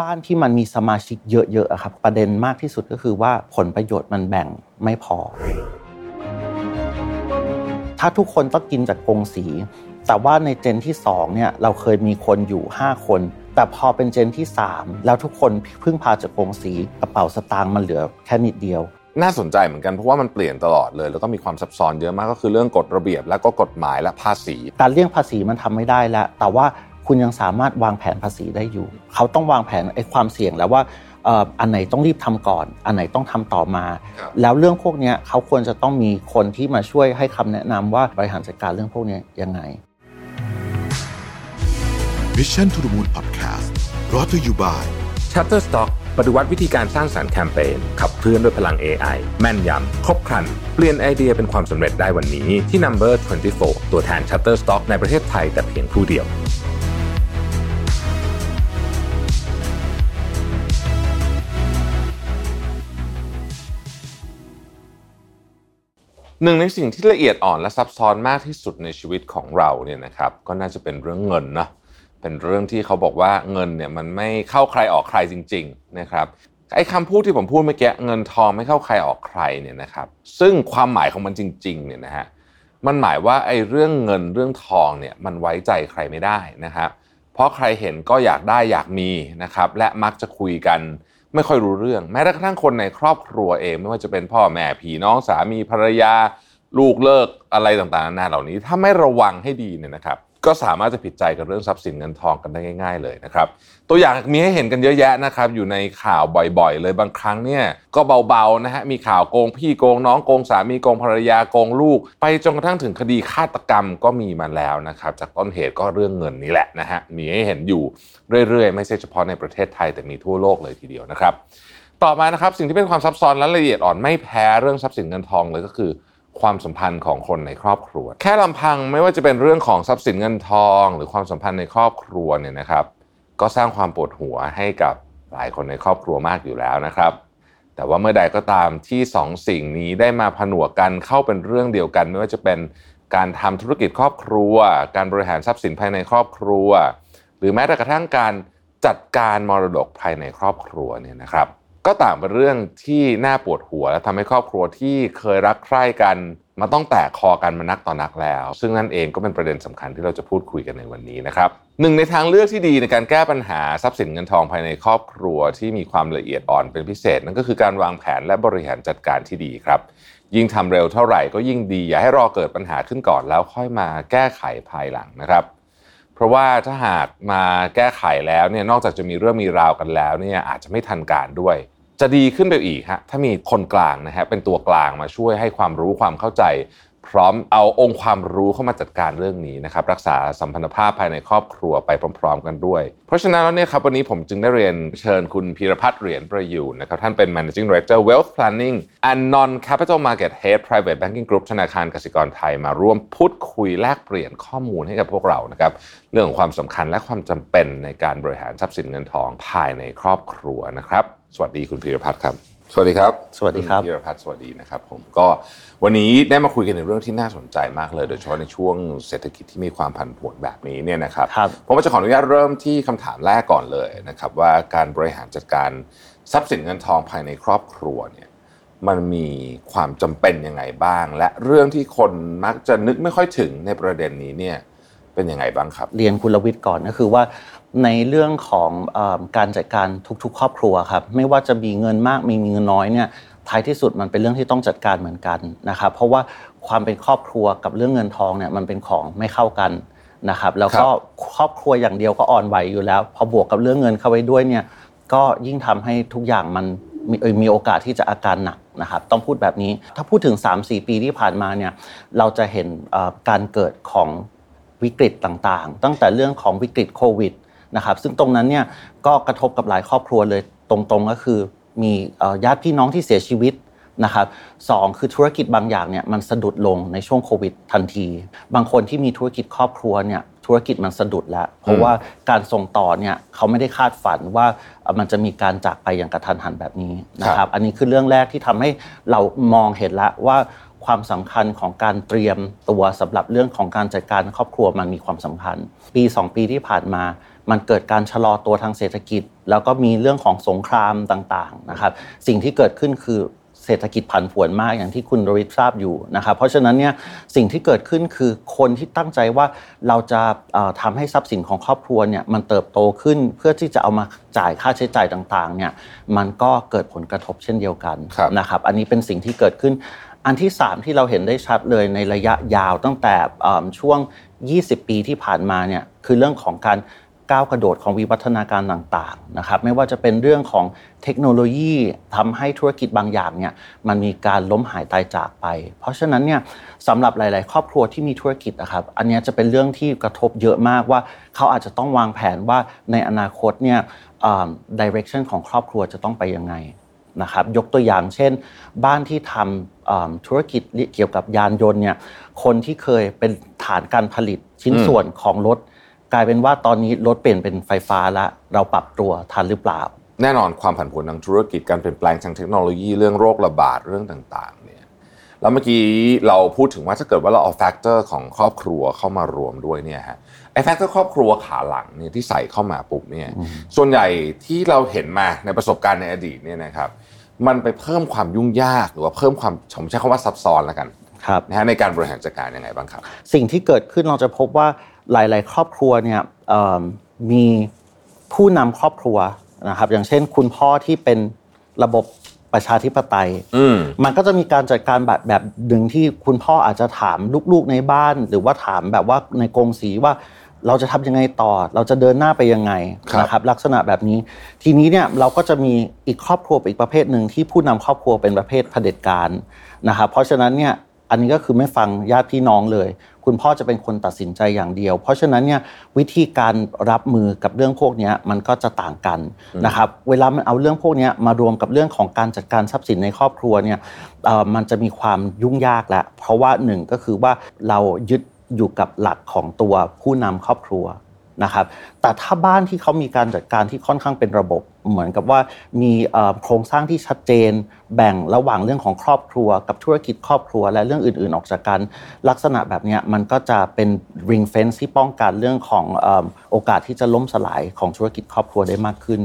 บ้านที่มันมีสมาชิกเยอะๆครับประเด็นมากที่สุดก็คือว่าผลประโยชน์มันแบ่งไม่พอ ถ้าทุกคนต้องกินจากกงสี แต่ว่าในเจนที่2เนี่ยเราเคยมีคนอยู่ 5 คน แต่พอเป็นเจนที่ 3 แล้วทุกคนพึ่งพาจากกงสีกระเป๋าสตางค์มันเหลือแค่นิดเดียว น่าสนใจเหมือนกันเพราะว่ามันเปลี่ยนตลอดเลย แล้วก็มีความซับซ้อนเยอะมากก็คือเรื่องกฎระเบียบ และก็กฎหมายและภาษี การเลี่ยงภาษีมันทำไม่ได้แล้วแต่ว่า คุณยังสามารถวางแผนภาษีได้อยู่ เขาต้องวางแผนไอ้ความเสี่ยงแล้วว่าอันไหนต้องรีบทำก่อน อันไหนต้องทำต่อมา แล้วเรื่องพวกนี้เขาควรจะต้องมีคนที่มาช่วยให้คำแนะนำว่าบริหารจัดการเรื่องพวกนี้ยังไง Mission to the Moon Podcast brought to you by Shutterstock ปฏิวัติวิธีการสร้างสารรค์แคมเปญขับเคลื่อนด้วยพลัง AI แม่นยำ ครบครัน เปลี่ยนไอเดียเป็นความสำเร็จได้วันนี้ที่ Number 24 ตัวแทน Shutterstock ในประเทศไทยแต่เพียงผู้เดียว หนึ่งในสิ่งที่ละเอียดอ่อนและซับซ้อนมากที่สุดในชีวิตของเราเนี่ยนะครับก็น่าจะเป็นเรื่องเงินนะเป็นเรื่องที่เขาบอกว่าเงินเนี่ยมันไม่เข้าใครออกใครจริง ๆนะครับไอ้คำพูดที่ผมพูดเมื่อกี้เงินทองไม่เข้าใครออกใครเนี่ยนะครับ ซึ่งความหมายของมันจริงๆเนี่ยนะฮะมันหมายว่าไอ้เรื่องเงินเรื่องทองเนี่ยมันไว้ใจใครไม่ได้นะครับเพราะใครเห็นก็อยากได้อยากมีนะครับและมักจะคุยกัน ไม่ค่อยรู้เรื่อง แม้กระทั่งคนในครอบครัวเองไม่ว่าจะเป็นพ่อแม่พี่น้องสามีภรรยา ลูกเลิกอะไรต่างๆนานาเหล่านี้ ถ้าไม่ระวังให้ดีเนี่ยนะครับ ก็สามารถจะผิดใจกับเรื่องทรัพย์สินเงินทองกันได้ง่าย ๆ เลยนะครับ ตัวอย่างมีให้เห็นกันเยอะแยะนะครับ อยู่ในข่าวบ่อยๆ เลยบางครั้งเนี่ยก็เบาๆนะฮะมีข่าวโกงพี่โกงน้องโกงสามีโกงภรรยาโกงลูก ไปจนกระทั่งถึงคดีฆาตกรรมก็มีมาแล้วนะครับจากต้นเหตุก็เรื่องเงินนี้แหละนะฮะมีให้เห็นอยู่เรื่อยๆ ไม่ใช่เฉพาะในประเทศไทยแต่มีทั่วโลกเลยทีเดียวนะครับ ต่อมานะครับสิ่งที่เป็นความซับซ้อนและละเอียดอ่อนไม่แพ้เรื่องทรัพย์สินเงินทองเลยก็คือ ความสัมพันธ์ของคนในครอบครัว แค่ลำพังไม่ว่าจะเป็นเรื่องของทรัพย์สินเงินทอง หรือความสัมพันธ์ในครอบครัวเนี่ยนะครับ ก็สร้างความปวดหัวให้กับหลายคนในครอบครัวมากอยู่แล้วนะครับ แต่ว่าเมื่อใดก็ตามที่2สสิ่งนี้ได้มาผนวกกันเข้าเป็นเรื่องเดียวกัน ไม่ว่าจะเป็นการทำธุรกิจครอบครัว การบริหารทรัพย์สินภายในครอบครัว หรือแม้แต่กระทั่งการจัดการมรดกภายในครอบครัวเนี่ยนะครับ ก็ต่างเป็นเรื่องที่น่าปวดหัว และทำให้ครอบครัวที่เคยรักใคร่กันมาต้องแตกคอกันมานักต่อนักแล้ว ซึ่งนั่นเองก็เป็นประเด็นสำคัญที่เราจะพูดคุยกันในวันนี้นะครับหนึ่งในทางเลือกที่ดีในการแก้ปัญหาทรัพย์สินเงินทองภายในครอบครัวที่มีความละเอียดอ่อนเป็นพิเศษ นั่นก็คือการวางแผนและบริหารจัดการที่ดีครับ ยิ่งทำเร็วเท่าไหร่ก็ยิ่งดีอย่าให้รอเกิดปัญหาขึ้นก่อนแล้วค่อยมาแก้ไขภายหลังนะครับ ราะว่าถ้าหากมาแก้ไขแล้วเนี่ยนอกจากจะมีเรื่องมีราวกันแล้วเนี่ยอาจจะไม่ทันการด้วย จะดีขึ้นไปอีกฮะถ้ามีคนกลางนะฮะเป็นตัวกลางมาช่วยให้ความรู้ความเข้าใจ พร้อมเอาองค์ความรู้เข้ามาจัดการเรื่องนี้นะครับรักษาสัมพันธภาพภายในครอบครัวไปพร้อม ๆ กันด้วย เพราะฉะนั้นแล้วเนี่ยครับวันนี้ผมจึงได้เรียนเชิญคุณพีรพัฒน์เหรียญประยูนนะครับท่านเป็น managing director wealth planning and non capital market head private banking group ธนาคารกสิกรไทยมาร่วมพูดคุยแลกเปลี่ยนข้อมูลให้กับพวกเรานะครับเรื่องของความสำคัญและความจำเป็นในการบริหารทรัพย์สินเงินทองภายในครอบครัวนะครับสวัสดีคุณพีรพัฒน์ครับ สวัสดีครับ สวัสดีครับพีรพัฒน์สวัสดีนะครับผมก็วันนี้ได้มาคุยกันในเรื่องที่น่าสนใจมากเลยโดยเฉพาะในช่วงเศรษฐกิจที่มีความผันผวนแบบนี้เนี่ยนะครับผมจะขออนุญาตเริ่มที่คำถามแรกก่อนเลยนะครับว่าการบริหารจัดการทรัพย์สินเงินทองภายในครอบครัวเนี่ยมันมีความจำเป็นยังไงบ้าง และเรื่องที่คนมักจะนึกไม่ค่อยถึงในประเด็นนี้เนี่ย เป็นยังไงบ้างครับ เรียนคุณลวิทย์ก่อนก็คือว่าในเรื่องของอการจัดการทุก ๆ ครอบครัวครับไม่ว่าจะมีเงินมากมีเงินน้อยเนี่ยท้ายที่สุดมันเป็นเรื่องที่ต้องจัดการเหมือนกันนะครับเพราะว่าความเป็นครอบครัวกับเรื่องเงินทองเนี่ยมันเป็นของไม่เข้ากันนะครับแล้วก็ครอบครัวอย่างเดียวก็อ่อนไหวอยู่แล้ว พอบวกกับเรื่องเงินเข้าไว้ด้วยเนี่ยก็ยิ่งทำให้ทุกอย่างมันมีมีโอกาสที่จะอาการหนักนะครับต้องพูดแบบนี้ถ้าพูดถึง 3-4 ปีที่ผ่านมาเนี่ยเราจะเห็นการเกิดของ วิกฤตต่างๆ ตั้งแต่เรื่องของวิกฤตโควิดนะครับซึ่งตรงนั้นเนี่ยก็กระทบกับหลายครอบครัวเลยตรงๆก็คือมีญาติพี่น้องที่เสียชีวิตนะครับสองคือธุรกิจบางอย่างเนี่ยมันสะดุดลงในช่วงโควิดทันที บางคนที่มีธุรกิจครอบครัวเนี่ยธุรกิจมันสะดุดแล้ว เพราะว่าการส่งต่อเนี่ยเขาไม่ได้คาดฝันว่ามันจะมีการจากไปอย่างกระทันหันแบบนี้นะครับ อันนี้คือเรื่องแรกที่ทำให้เรามองเห็นแล้วว่า ความสำคัญของการเตรียมตัวสำหรับเรื่องของการจัดการครอบครัวมันมีความสำคัญ ปี 2 ปีที่ผ่านมา มันเกิดการชะลอตัวทางเศรษฐกิจ แล้วก็มีเรื่องของสงครามต่างๆนะครับสิ่งที่เกิดขึ้นคือเศรษฐกิจผันผวนมากอย่างที่คุณโรวิททราบอยู่นะครับเพราะฉะนั้นเนี่ยสิ่งที่เกิดขึ้นคือคนที่ตั้งใจว่าเราจะทำให้ทรัพย์สินของครอบครัวเนี่ยมันเติบโตขึ้นเพื่อที่จะเอามาจ่ายค่าใช้จ่ายต่างๆเนี่ยมันก็เกิดผลกระทบเช่นเดียวกันนะครับอันนี้เป็นสิ่งที่เกิดขึ้น อันที่ 3 ที่เราเห็นได้ชัดเลยในระยะยาวตั้งแต่ช่วง 20 ปีที่ผ่านมาเนี่ยคือเรื่องของการก้าวกระโดดของวิวัฒนาการต่างๆนะครับไม่ว่าจะเป็นเรื่องของเทคโนโลยีทำให้ธุรกิจบางอย่างเนี่ยมันมีการล้มหายตายจากไป เพราะฉะนั้นเนี่ยสำหรับหลาย ๆ ครอบครัวที่มีธุรกิจนะครับอันนี้จะเป็นเรื่องที่กระทบเยอะมากว่า เขาอาจจะต้องวางแผนว่าในอนาคตเนี่ย direction ของครอบครัวจะต้องไปยังไง นะครับยกตัวอย่างเช่น บ้านที่ทำธุรกิจเกี่ยวกับยานยนต์เนี่ยคนที่เคยเป็นฐานการผลิตชิ้นส่วนของรถ กลายเป็นว่าตอนนี้รถเปลี่ยนเป็นไฟฟ้าแล้วเราปรับตัวทันหรือเปล่า แน่นอนความผันผวนทางธุรกิจการเปลี่ยนแปลงทางเทคโนโลยีเรื่องโรคระบาดเรื่องต่างๆเนี่ยแล้วเมื่อกี้เราพูดถึงว่าถ้าเกิดว่าเราเอา factor ของครอบครัวเข้ามารวมด้วยเนี่ยฮะไอ้ factor ครอบครัวขาหลังเนี่ยที่ใส่เข้ามาปุ๊บเนี่ยส่วนใหญ่ที่เราเห็นมาในประสบการณ์ในอดีตเนี่ยนะครับ มันไปเพิ่มความยุ่งยากหรือว่าเพิ่มความผมใช้คำว่าซับซ้อนแล้วกันนะฮะในการบริหารจัดการยังไงบ้างครับ สิ่งที่เกิดขึ้นเราจะพบว่าหลาย ๆ ครอบครัวเนี่ยมีผู้นำครอบครัวนะครับ อย่างเช่น คุณพ่อที่เป็นระบบประชาธิปไตยมันก็จะมีการจัดการแบบแบบหนึ่งที่คุณพ่ออาจจะถามลูก ๆ ในบ้าน หรือว่าถามแบบว่าในกรงสีว่า เราจะทำยังไงต่อ เราจะเดินหน้าไปยังไงนะครับลักษณะแบบนี้ ทีนี้เนี่ยเราก็จะมีอีกครอบครัวอีกประเภทหนึ่งที่ผู้นำครอบครัวเป็นประเภทเผด็จการนะครับเพราะฉะนั้นเนี่ยอันนี้ก็คือไม่ฟังญาติพี่น้องเลย คุณพ่อจะเป็นคนตัดสินใจอย่างเดียว เพราะฉะนั้นเนี่ยวิธีการรับมือกับเรื่องพวกนี้มันก็จะต่างกันนะครับเวลามันเอาเรื่องพวกนี้มารวมกับเรื่องของการจัดการทรัพย์สินในครอบครัวเนี่ยมันจะมีความยุ่งยากแหละเพราะว่าหนึ่งก็คือว่าเรายึด อยู่กับหลักของตัวผู้นำครอบครัวนะครับ แต่ถ้าบ้านที่เขามีการจัดการที่ค่อนข้างเป็นระบบ เหมือนกับว่ามีโครงสร้างที่ชัดเจน แบ่งระหว่างเรื่องของครอบครัว กับธุรกิจครอบครัว และเรื่องอื่น ๆ ออกจากกัน ลักษณะแบบนี้มันก็จะเป็น ring fence ที่ป้องกันเรื่องของโอกาสที่จะล้มสลายของธุรกิจครอบครัวได้มากขึ้น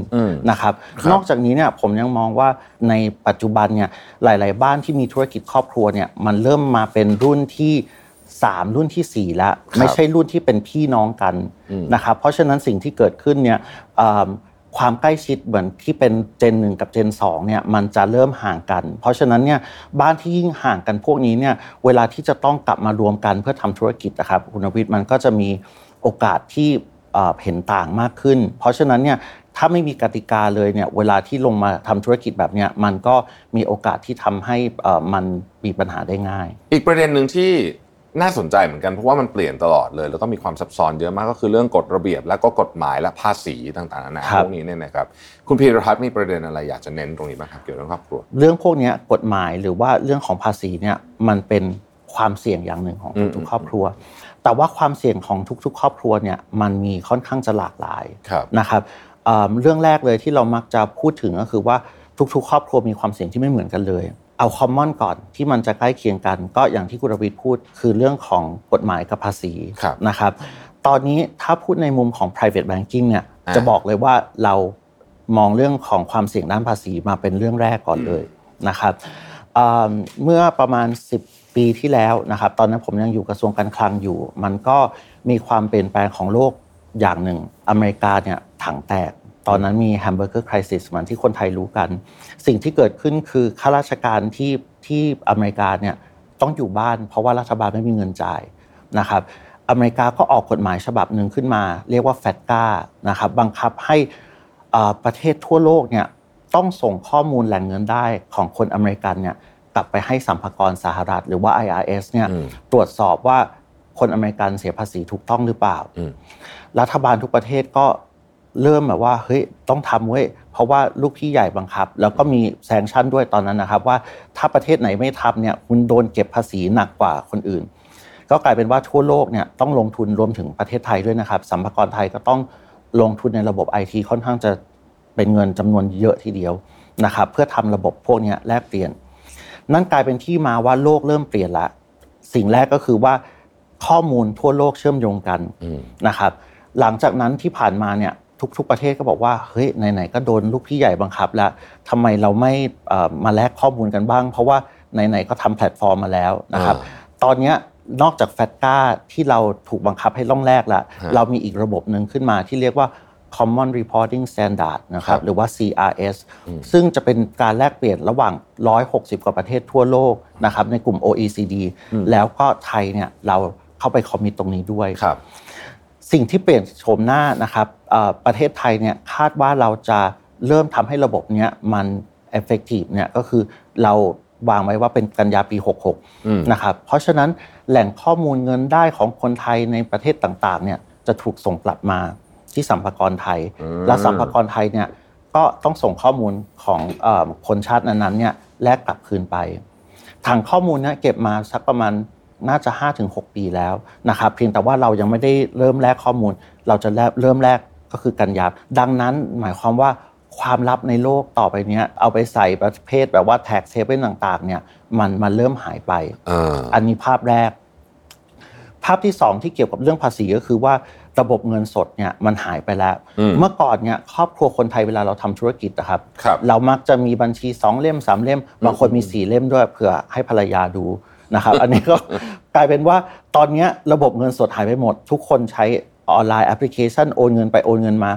นะครับ นอกจากนี้เนี่ยผมยังมองว่าในปัจจุบันเนี่ยหลาย ๆ บ้านที่มีธุรกิจครอบครัวเนี่ยมันเริ่มมาเป็นรุ่นที่ 3 รุ่นที่ 4 แล้ว ไม่ใช่รุ่นที่เป็นพี่น้องกันนะครับเพราะฉะนั้นสิ่งที่เกิดขึ้นเนี่ยความใกล้ชิดเหมือนที่เป็นเจนหนึ่งกับเจน2เนี่ยมันจะเริ่มห่างกัน เพราะฉะนั้นเนี่ยบ้านที่ยิ่งห่างกันพวกนี้เนี่ยเวลาที่จะต้องกลับมารวมกันเพื่อทำธุรกิจนะครับคุณวิทย์มันก็จะมีโอกาสที่เห็นต่างมากขึ้น เพราะฉะนั้นเนี่ยถ้าไม่มีกติกาเลยเนี่ยเวลาที่ลงมาทำธุรกิจแบบนี้มันก็มีโอกาสที่ทำให้มันมีปัญหาได้ง่าย อีกประเด็นหนึ่งที่ น่าสนใจเหมือนกันเพราะว่ามันเปลี่ยนตลอดเลย แล้วก็มีความซับซ้อนเยอะมากก็คือเรื่องกฎระเบียบ และก็กฎหมายและภาษีต่างๆนานาพวกนี้เนี่ยนะครับคุณพีรพัฒน์มีประเด็นอะไรอยากจะเน้นตรงนี้บ้างครับเกี่ยวกับครอบครัวเรื่องพวกนี้กฎหมายหรือว่าเรื่องของภาษีเนี่ยมันเป็นความเสี่ยงอย่างหนึ่งของทุกครอบครัว แต่ว่าความเสี่ยงของทุก ๆ ครอบครัวเนี่ยมันมีค่อนข้างจะหลากหลายนะครับเรื่องแรกเลยที่เรามักจะพูดถึงก็คือว่าทุก ๆ ครอบครัวมีความเสี่ยงที่ไม่เหมือนกันเลย เอาคอมมอนก่อนที่มันจะใกล้เคียงกัน ก็อย่างที่คุณรวิทย์พูดคือเรื่องของกฎหมายกับภาษีนะครับ ตอนนี้ถ้าพูดในมุมของ private banking เนี่ยจะบอกเลยว่าเรามองเรื่องของความเสี่ยงด้านภาษีมาเป็นเรื่องแรกก่อนเลยนะครับเมื่อประมาณ 10 ปีที่แล้วนะครับ ตอนนั้นผมยังอยู่กระทรวงการคลังอยู่ มันก็มีความเปลี่ยนแปลงของโลกอย่างหนึ่ง อเมริกาเนี่ยถังแตก ตอนนั้นมี Hamburger Crisis เหมือนที่คนไทยรู้กัน สิ่งที่เกิดขึ้นคือข้าราชการที่ที่อเมริกาเนี่ยต้องอยู่บ้าน เพราะว่ารัฐบาลไม่มีเงินจ่ายนะครับอเมริกาก็ออกกฎหมายฉบับหนึ่งขึ้นมา เรียกว่า FATCA นะครับบังคับให้ประเทศทั่วโลกเนี่ยต้องส่งข้อมูลแหล่งเงินได้ของคนอเมริกันเนี่ยกลับไปให้สัมภากรสหรัฐ หรือว่า IRS เนี่ยตรวจสอบว่าคนอเมริกันเสียภาษีถูกต้องหรือเปล่า รัฐบาลทุกประเทศก็ เริ่มแบบว่าเฮ้ยต้องทำเว้ยเพราะว่าลูกพี่ใหญ่บังคับ แล้วก็มีแซงชั่นด้วยตอนนั้นนะครับ ว่าถ้าประเทศไหนไม่ทำเนี่ยคุณโดนเก็บภาษีหนักกว่าคนอื่น ก็กลายเป็นว่าทั่วโลกเนี่ยต้องลงทุนรวมถึงประเทศไทยด้วยนะครับสัมภาระไทยก็ต้องลงทุนในระบบไอทีค่อนข้างจะเป็นเงินจำนวนเยอะทีเดียวนะครับเพื่อทำระบบพวกนี้แลกเปลี่ยน นั่นกลายเป็นที่มาว่าโลกเริ่มเปลี่ยนละ สิ่งแรกก็คือว่าข้อมูลทั่วโลกเชื่อมโยงกันนะครับ หลังจากนั้นที่ผ่านมาเนี่ย ทุกๆประเทศก็บอกว่าเฮ้ยไหนๆก็โดนลูกพี่ใหญ่บังคับ แล้วทำไมเราไม่มาแลกข้อมูลกันบ้าง เพราะว่าไหนๆก็ทำแพลตฟอร์มมาแล้วนะครับ ตอนนี้นอกจากแฟตก้าที่เราถูกบังคับให้ล่องแรกแล้วเรามีอีกระบบหนึ่งขึ้นมาที่เรียกว่า Common Reporting Standard นะครับหรือว่า CRS ซึ่งจะเป็นการแลกเปลี่ยนระหว่าง 160 กว่าประเทศทั่วโลกนะครับในกลุ่ม OECD แล้วก็ไทยเนี่ยเราเข้าไปคอมมิตตรงนี้ด้วย สิ่งที่เปลี่ยนโฉมหน้านะครับ ประเทศไทยเนี่ยคาดว่าเราจะเริ่มทำให้ระบบนี้มัน effective เนี่ยก็คือเราวางไว้ว่าเป็นกันยาปี 66 นะครับ เพราะฉะนั้นแหล่งข้อมูลเงินได้ของคนไทยในประเทศต่างๆ เนี่ยจะถูกส่งกลับมาที่สัมภาระไทย และสัมภาระไทยเนี่ยก็ต้องส่งข้อมูลของคนชาตินั้นๆ เนี่ยแลกกลับคืนไปทางข้อมูลเนี่ยเก็บมาสักประมาณน่าจะ 5-6 ปีแล้วนะครับ เพียงแต่ว่าเรายังไม่ได้เริ่มแลกข้อมูล เราจะเริ่มแลก ก็คือกันยาดังนั้นหมายความว่าความลับในโลกต่อไปเนี้ยเอาไปใส่ประเภทแบบว่าแท็กเซเว่นต่างๆ เนี่ย มันมันเริ่มหายไปอันนี้ภาพแรก ภาพที่สองที่เกี่ยวกับเรื่องภาษีก็คือว่าระบบเงินสดเนี่ยมันหายไปแล้ว เมื่อก่อนเนี่ยครอบครัวคนไทยเวลาเราทำธุรกิจนะครับรบเรามักจะมีบัญชีสองเล่มสามเล่มบางคนมีสี่เล่มด้วยเผื่อให้ภรรยาดูนะครับ อันนี้ก็กลายเป็นว่าตอนนี้ระบบเงินสดหายไปหมด ทุกคนใช้ ออนไลน์แอปพลิเคชันโอนเงินไปโอนเงินมา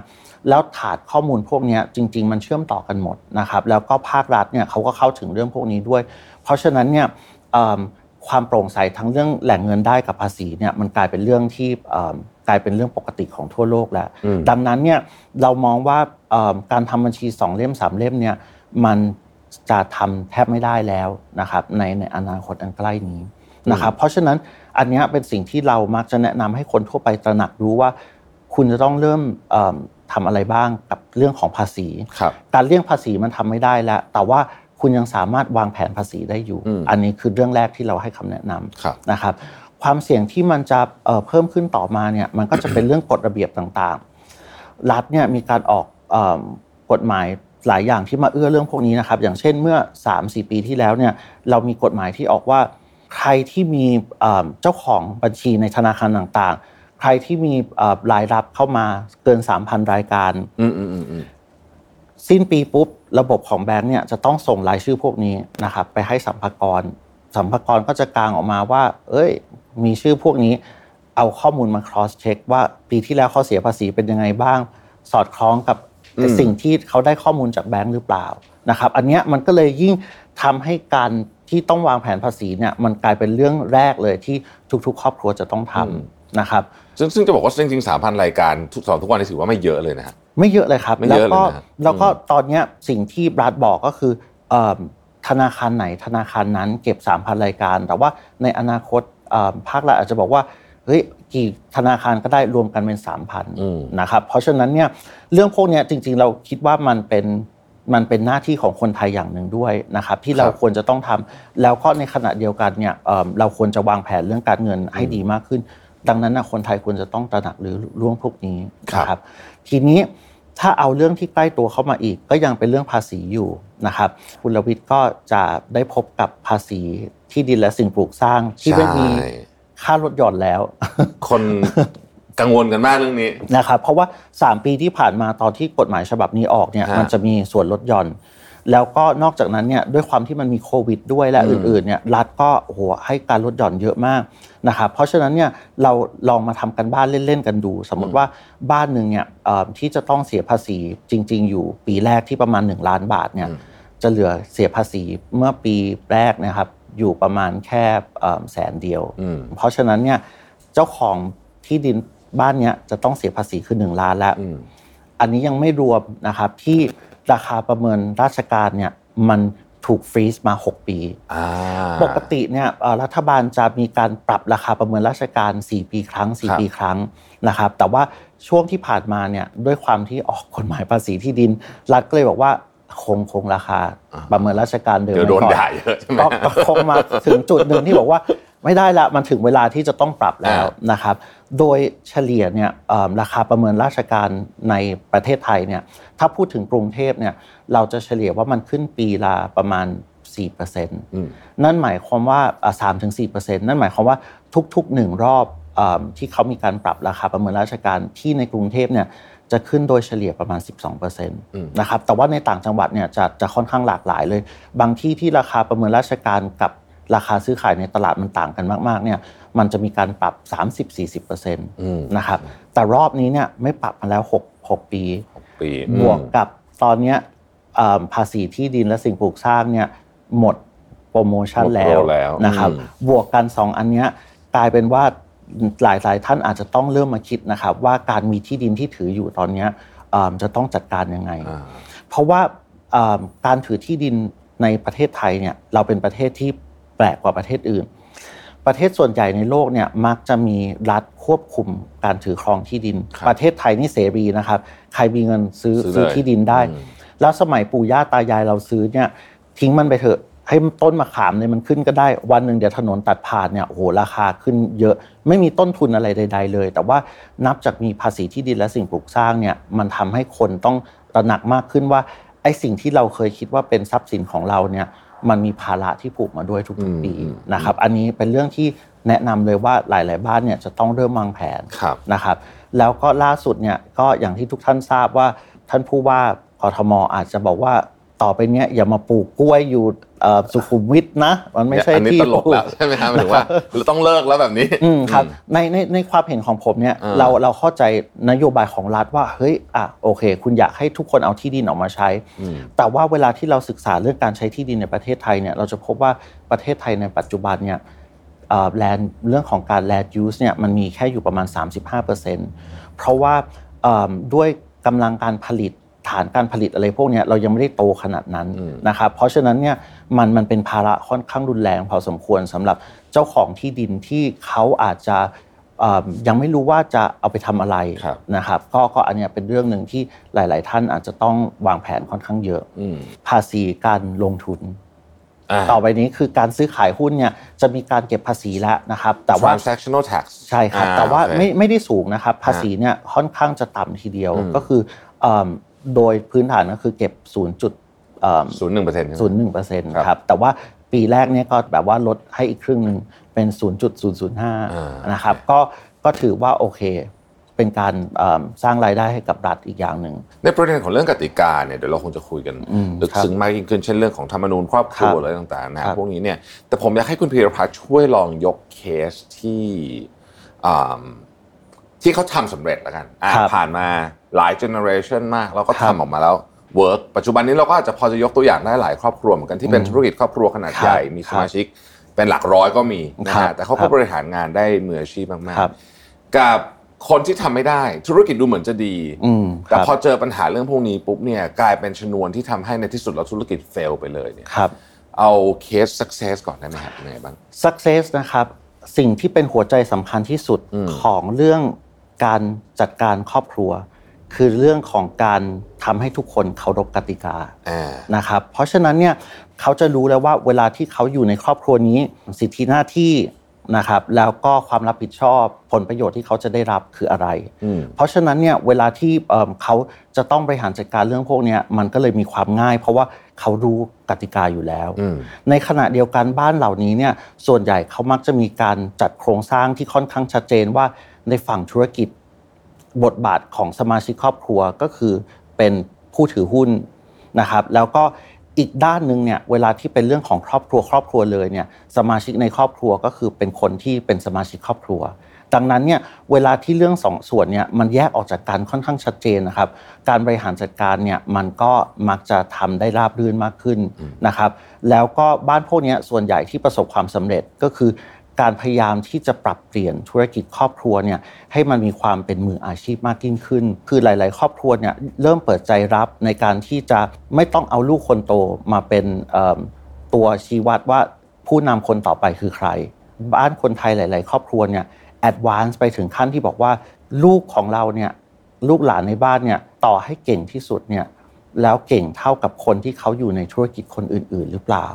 แล้วถาดข้อมูลพวกนี้จริง ๆ มันเชื่อมต่อกันหมดนะครับแล้วก็ภาครัฐเนี่ยเขาก็เข้าถึงเรื่องพวกนี้ด้วย เพราะฉะนั้นเนี่ยความโปร่งใสทั้งเรื่องแหล่งเงินได้กับภาษีเนี่ยมันกลายเป็นเรื่องที่กลายเป็นเรื่องปกติของทั่วโลกแล้ว ดังนั้นเนี่ยเรามองว่าการทำบัญชีสองเล่มสามเล่มเนี่ยมันจะทำแทบไม่ได้แล้วนะครับในในอนาคตอันใกล้นี้ นะครับเพราะฉะนั้นอันนี้เป็นสิ่งที่เรามักจะแนะนำให้คนทั่วไปตระหนักรู้ว่า คุณจะต้องเริ่มทำอะไรบ้างกับเรื่องของภาษี การเลี่ยงภาษีมันทำไม่ได้แล้ว แต่ว่าคุณยังสามารถวางแผนภาษีได้อยู่ อันนี้คือเรื่องแรกที่เราให้คำแนะนำนะครับ ความเสี่ยงที่มันจะเพิ่มขึ้นต่อมาเนี่ยมันก็จะเป็นเรื่องกฎระเบียบต่างๆ รัฐเนี่ยมีการออกกฎหมายหลายอย่างที่มาเอื้อเรื่องพวกนี้นะครับ อย่างเช่นเมื่อ 3-4 ปีที่แล้วเนี่ยเรามีกฎหมายที่ออกว่า ใครที่มีเจ้าของบัญชีในธนาคารต่างๆ ใครที่มีรายรับเข้ามาเกินสามพันรายการสิ้นปีปุ๊บ ระบบของแบงค์เนี่ยจะต้องส่งรายชื่อพวกนี้นะครับไปให้สัมภาระสัมภาระก็จะกางออกมาว่า เอ้ย มีชื่อพวกนี้ เอาข้อมูลมา cross check ว่าปีที่แล้วเขาเสียภาษีเป็นยังไงบ้าง สอดคล้องกับสิ่งที่เขาได้ข้อมูลจากแบงค์หรือเปล่านะครับ อันนี้มันก็เลยยิ่งทำให้การ ที่ต้องวางแผนภาษีเนี่ยมันกลายเป็นเรื่องแรกเลยที่ทุกๆ ครอบครัวจะต้องทำนะครับซึ่งซึ่งจะบอกว่าจริงๆสามพันรายการทุกสองทุกวันนี้ถือว่าไม่เยอะเลยนะฮะไม่เยอะเลยครับ แล้วก็แล้วก็ตอนนี้สิ่งที่รัฐบอกก็คือธนาคารไหนธนาคารนั้นเก็บสามพันรายการ แต่ว่าในอนาคตภาครัฐอาจจะบอกว่าเฮ้ยกี่ธนาคารก็ได้รวมกันเป็นสามพันนะครับเพราะฉะนั้นเนี่ยเรื่องพวกนี้จริงๆ เราคิดว่ามันเป็น มันเป็นหน้าที่ของคนไทยอย่างหนึ่งด้วยนะครับที่เราควรจะต้องทำแล้วก็ในขณะเดียวกันเนี่ยเราควรจะวางแผนเรื่องการเงินให้ดีมากขึ้น ดังนั้นนะคนไทยควรจะต้องตระหนักหรือร่วงพวกนี้นะครับ ทีนี้ถ้าเอาเรื่องที่ใกล้ตัวเข้ามาอีก ก็ยังเป็นเรื่องภาษีอยู่นะครับ คุณลวิทย์ก็จะได้พบกับภาษีที่ดินและสิ่งปลูกสร้างที่ไม่มีค่าลดหย่อนแล้ว คน กังวลกันมากเรื่องนี้นะครับเพราะว่า 3 ปีที่ผ่านมาตอนที่กฎหมายฉบับนี้ออกเนี่ยมันจะมีส่วนลดหย่อน แล้วก็นอกจากนั้นเนี่ยด้วยความที่มันมีโควิดด้วยและอื่นๆเนี่ยรัฐก็โอ้โหให้การลดหย่อนเยอะมากนะครับเพราะฉะนั้นเนี่ยเราลองมาทำกันบ้านเล่นๆกันดู สมมติว่าบ้านหนึ่งเนี่ยที่จะต้องเสียภาษีจริง ๆ อยู่ปีแรกที่ประมาณ 1 ล้านบาทเนี่ยจะเหลือเสียภาษีเมื่อปีแรกนะครับอยู่ประมาณแค่แสนเดียว เพราะฉะนั้นเนี่ยเจ้าของที่ดิน บ้านเนี้ยจะต้องเสียภาษีคือหนึ่งล้านแล้วอันนี้ยังไม่รวมนะครับที่ราคาประเมินราชการเนี่ยมันถูกฟรีซมา 6 ปี ปกติเนี่ยรัฐบาลจะมีการปรับราคาประเมินราชการ 4 ปีครั้ง 4 ปีครั้งนะครับ แต่ว่าช่วงที่ผ่านมาเนี่ยด้วยความที่ออกกฎหมายภาษีที่ดิน รัฐก็เลยบอกว่าคงคงราคาประเมินราชการเดิมโดนด่าเยอะใช่ไหมก็คงมาถึงจุดหนึ่งที่บอกว่า ไม่ได้ละมันถึงเวลาที่จะต้องปรับแล้วนะครับ โดยเฉลี่ยเนี่ยราคาประเมินราชการในประเทศไทยเนี่ยถ้าพูดถึงกรุงเทพเนี่ยเราจะเฉลี่ยว่ามันขึ้นปีละประมาณ 4%นั่นหมายความว่า 3-4%นั่นหมายความว่าทุกๆหนึ่งรอบที่เขามีการปรับราคาประเมินราชการที่ในกรุงเทพเนี่ยจะขึ้นโดยเฉลี่ยประมาณ 12%นะครับ แต่ว่าในต่างจังหวัดเนี่ยจะจะค่อนข้างหลากหลายเลย บางที่ที่ราคาประเมินราชการกับ ราคาซื้อขายในตลาดมันต่างกันมากๆเนี่ยมันจะมีการปรับ 30-40%นะครับแต่รอบนี้เนี่ยไม่ปรับมาแล้ว 6 6 ปีปีบวกกับตอนนี้ภาษีที่ดินและสิ่งปลูกสร้างเนี่ยหมดโปรโมชั่นแล้วนะครับบวกกัน 2 อันนี้กลายเป็นว่าหลายหลายท่านอาจจะต้องเริ่มมาคิดนะครับ ว่าการมีที่ดินที่ถืออยู่ตอนนี้จะต้องจัดการยังไง เพราะว่าการถือที่ดินในประเทศไทยเนี่ยเราเป็นประเทศที่แปลกกว่าประเทศอื่น ประเทศส่วนใหญ่ในโลกเนี่ยมักจะมีรัฐควบคุมการถือครองที่ดิน ประเทศไทยนี่เสรีนะครับ ใครมีเงินซื้อซื้อที่ดินได้ แล้วสมัยปู่ย่าตายายเราซื้อเนี่ยทิ้งมันไปเถอะให้ต้นมะขามเนี่ยมันขึ้นก็ได้วันหนึ่งเดี๋ยวถนนตัดผ่านเนี่ยโอ้โหราคาขึ้นเยอะไม่มีต้นทุนอะไรใด ๆ เลย แต่ว่านับจากมีภาษีที่ดินและสิ่งปลูกสร้างเนี่ยมันทำให้คนต้องตระหนักมากขึ้นว่าไอ้สิ่งที่เราเคยคิดว่าเป็นทรัพย์สินของเราเนี่ย มันมีภาระที่ผูกมาด้วยทุกๆปีนะครับ อันนี้เป็นเรื่องที่แนะนำเลยว่าหลาย ๆ บ้านเนี่ยจะต้องเริ่มวางแผนนะครับ แล้วก็ล่าสุดเนี่ยก็อย่างที่ทุกท่านทราบว่าท่านผู้ว่ากทมอาจจะบอกว่า ต่อไปเนี้ยอย่ามาปลูกกล้วยอยู่สุขุมวิทนะ มันไม่ใช่ที่ตลกแล้วใช่ไหมครับหรือว่าเราต้องเลิกแล้วแบบนี้ครับในในในความเห็นของผมเนี่ยเราเราเข้าใจนโยบายของรัฐว่าเฮ้ยอะโอเค คุณอยากให้ทุกคนเอาที่ดินออกมาใช้ แต่ว่าเวลาที่เราศึกษาเรื่องการใช้ที่ดินในประเทศไทยเนี่ยเราจะพบว่าประเทศไทยในปัจจุบันเนี่ยแลนเรื่องของการแลนด์ยูสเนี่ยมันมีแค่อยู่ประมาณ 35%เพราะว่าด้วยกำลังการผลิต ฐานการผลิตอะไรพวกนี้เรายังไม่ได้โตขนาดนั้นนะครับเพราะฉะนั้นเนี่ยมันมันเป็นภาระค่อนข้างรุนแรงพอสมควรสำหรับเจ้าของที่ดินที่เขาอาจจะยังไม่รู้ว่าจะเอาไปทำอะไรนะครับก็ก็อันนี้เป็นเรื่องหนึ่งที่หลาย ๆ ท่านอาจจะต้องวางแผนค่อนข้างเยอะภาษีการลงทุนต่อไปนี้คือการซื้อขายหุ้นเนี่ยจะมีการเก็บภาษีแล้วนะครับ แต่ว่า transactional tax ใช่ครับ แต่ว่าไม่ไม่ได้สูงนะครับ ภาษีเนี่ยค่อนข้างจะต่ำทีเดียวก็คือ โดยพื้นฐานก็คือเก็บ 0. จุดศูนย์หนึ่งเปอร์เซ็นต์ศูนย์หนึ่งเปอร์เซ็นต์ครับ แต่ว่าปีแรกเนี้ยก็แบบว่าลดให้อีกครึ่งหนึ่งเป็น 0.005 นะครับ ก็ก็ถือว่าโอเค เป็นการสร้างรายได้ให้กับรัฐอีกอย่างหนึ่ง ในประเด็นของเรื่องกติกาเนี่ยเดี๋ยวเราคงจะคุยกันลึกซึ้งมากยิ่งขึ้นเช่นเรื่องของธรรมนูญครอบครัวอะไรต่างๆนะพวกนี้เนี่ยแต่ผมอยากให้คุณพีรพัฒน์ช่วยลองยกเคสที่ ที่เขาทำสำเร็จแล้วกันผ่านมาหลาย generation มากแล้วก็ทำออกมาแล้ว work ปัจจุบันนี้เราก็อาจจะพอจะยกตัวอย่างได้หลายครอบครัวเหมือนกันที่เป็นธุรกิจครอบครัวขนาดใหญ่มีสมาชิกเป็นหลักร้อยก็มีนะฮะแต่เขาก็บริหารงานได้มืออาชีพมากๆกับคนที่ทำไม่ได้ธุรกิจดูเหมือนจะดีแต่พอเจอปัญหาเรื่องพวกนี้ปุ๊บเนี่ยกลายเป็นชนวนที่ทำให้ในที่สุดเราธุรกิจเฟลไปเลยเนี่ยเอาเคส success ก่อนได้ไหมครับยังไงบ้าง success นะครับสิ่งที่เป็นหัวใจสำคัญที่สุดของเรื่อง การจัดการครอบครัว คือเรื่องของการทำให้ทุกคนเคารพกติกานะครับเพราะฉะนั้นเนี่ยเขาจะรู้แล้วว่าเวลาที่เขาอยู่ในครอบครัวนี้สิทธิหน้าที่นะครับแล้วก็ความรับผิดชอบผลประโยชน์ที่เขาจะได้รับคืออะไร เพราะฉะนั้นเนี่ยเวลาที่เขาจะต้องบริหารจัดการเรื่องพวกนี้มันก็เลยมีความง่าย เพราะว่าเขารู้กติกาอยู่แล้ว ในขณะเดียวกันบ้านเหล่านี้เนี่ยส่วนใหญ่เขามักจะมีการจัดโครงสร้างที่ค่อนข้างชัดเจนว่า ในฝั่งธุรกิจ บทบาทของสมาชิกครอบครัวก็คือเป็นผู้ถือหุ้นนะครับ แล้วก็อีกด้านหนึ่งเนี่ยเวลาที่เป็นเรื่องของครอบครัวครอบครัวเลยเนี่ยสมาชิกในครอบครัวก็คือเป็นคนที่เป็นสมาชิกครอบครัว ดังนั้นเนี่ยเวลาที่เรื่องสองส่วนเนี่ยมันแยกออกจากกันค่อนข้างชัดเจนนะครับ การบริหารจัดการเนี่ยมันก็มักจะทำได้ราบรื่นมากขึ้นนะครับ แล้วก็บ้านพวกนี้ส่วนใหญ่ที่ประสบความสำเร็จก็คือ การพยายามที่จะปรับเปลี่ยนธุรกิจครอบครัวเนี่ยให้มันมีความเป็นมืออาชีพมากยิ่งขึ้น คือหลาย ๆ ครอบครัวเนี่ยเริ่มเปิดใจรับในการที่จะไม่ต้องเอาลูกคนโตมาเป็นตัวชี้วัดว่าผู้นำคนต่อไปคือใคร บ้านคนไทยหลาย ๆ ครอบครัวเนี่ยแอดวานซ์ไปถึงขั้นที่บอกว่าลูกของเราเนี่ยลูกหลานในบ้านเนี่ยต่อให้เก่งที่สุดเนี่ยแล้วเก่งเท่ากับคนที่เขาอยู่ในธุรกิจคนอื่น ๆ หรือเปล่า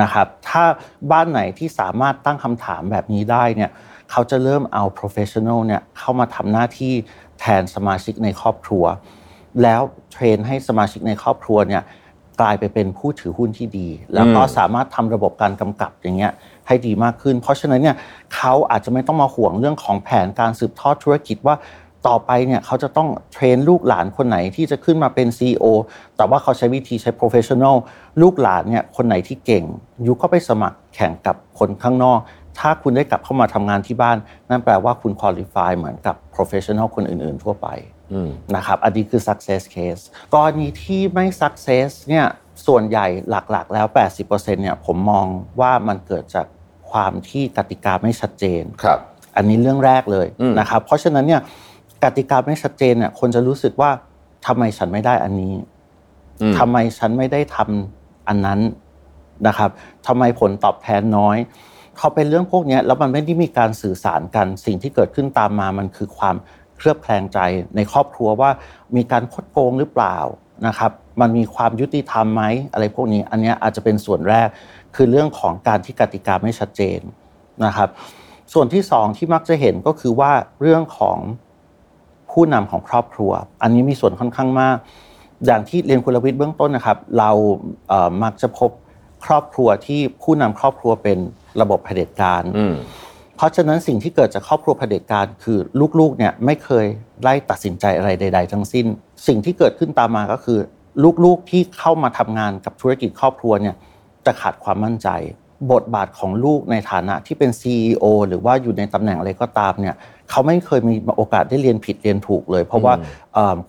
นะครับถ้าบ้านไหนที่สามารถตั้งคำถามแบบนี้ได้เนี่ยเขาจะเริ่มเอา professional เนี่ยเข้ามาทำหน้าที่แทนสมาชิกในครอบครัว แล้วเทรนให้สมาชิกในครอบครัวเนี่ยกลายไปเป็นผู้ถือหุ้นที่ดี แล้วก็สามารถทำระบบการกำกับอย่างเงี้ยให้ดีมากขึ้น เพราะฉะนั้นเนี่ยเขาอาจจะไม่ต้องมาห่วงเรื่องของแผนการสืบทอดธุรกิจว่า ต่อไปเนี่ยเขาจะต้องเทรนลูกหลานคนไหนที่จะขึ้นมาเป็น CEO แต่ว่าเขาใช้วิธีใช้ professional ลูกหลานเนี่ยคนไหนที่เก่งยุก็ไปสมัครแข่งกับคนข้างนอก ถ้าคุณได้กลับเข้ามาทำงานที่บ้าน นั่นแปลว่าคุณ qualify เหมือนกับ professional คนอื่น ๆ ทั่วไปนะครับอันนี้คือ success case กรณีที่ไม่ success เนี่ยส่วนใหญ่หลักๆ แล้ว 80%เนี่ยผมมองว่ามันเกิดจากความที่กติกาไม่ชัดเจนครับ อันนี้เรื่องแรกเลยนะครับเพราะฉะนั้นเนี่ย กติกาไม่ชัดเจนเนี่ยคนจะรู้สึกว่าทำไมฉันไม่ได้อันนี้ทำไมฉันไม่ได้ทำอันนั้นนะครับทำไมผลตอบแทนน้อยพอเป็นเรื่องพวกนี้แล้วมันไม่ได้มีการสื่อสารกันสิ่งที่เกิดขึ้นตามมามันคือความเครือบแคลงใจในครอบครัวว่ามีการคดโกงหรือเปล่านะครับ มันมีความยุติธรรมไหมอะไรพวกนี้ อันนี้อาจจะเป็นส่วนแรกคือเรื่องของการที่กติกาไม่ชัดเจนนะครับ ส่วนที่สองที่มักจะเห็นก็คือว่าเรื่องของ ผู้นำของครอบครัว อันนี้มีส่วนค่อนข้างมาก อย่างที่เรียนคุณลวิทย์เบื้องต้นนะครับ เราเมักจะพบครอบครัวที่ผู้นำครอบครัวเป็นระบบเผด็จการเพราะฉะนั้นสิ่งที่เกิดจากครอบครัวเผด็จการคือลูกๆเนี่ยไม่เคยไล่ตัดสินใจอะไรใด ๆ ทั้งสิ้น สิ่งที่เกิดขึ้นตามมาก็คือ ลูกๆที่เข้ามาทำงานกับธุรกิจครอบครัวเนี่ยจะขาดความมั่นใจ บทบาทของลูกในฐานะที่เป็น CEO หรือว่าอยู่ในตำแหน่งอะไรก็ตามเนี่ยเขาไม่เคยมีโอกาสได้เรียนผิดเรียนถูกเลย เพราะว่า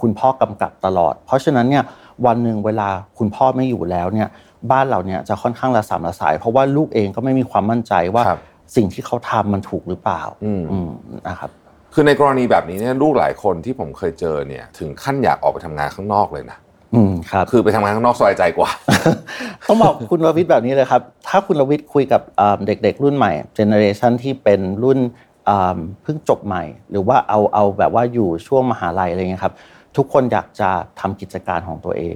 คุณพ่อกำกับตลอด เพราะฉะนั้นเนี่ยวันหนึ่งเวลาคุณพ่อไม่อยู่แล้วเนี่ยบ้านเราเนี่ยจะค่อนข้างระสามระสาย เพราะว่าลูกเองก็ไม่มีความมั่นใจว่าสิ่งที่เขาทำมันถูกหรือเปล่านะครับคือในกรณีแบบนี้เนี่ยลูกหลายคนที่ผมเคยเจอเนี่ยถึงขั้นอยากออกไปทำงานข้างนอกเลยนะ อืมครับคือไปทำงานข้างนอกสบายใจกว่า ต้องบอกคุณรวิทย์แบบนี้เลยครับ ถ้าคุณรวิทย์คุยกับเด็ก ๆ รุ่นใหม่เจเนอเรชันที่เป็นรุ่นเพิ่งจบใหม่ หรือว่าเอาเอาแบบว่าอยู่ช่วงมหาลัยอะไรเงี้ยครับ ทุกคนอยากจะทำกิจการของตัวเอง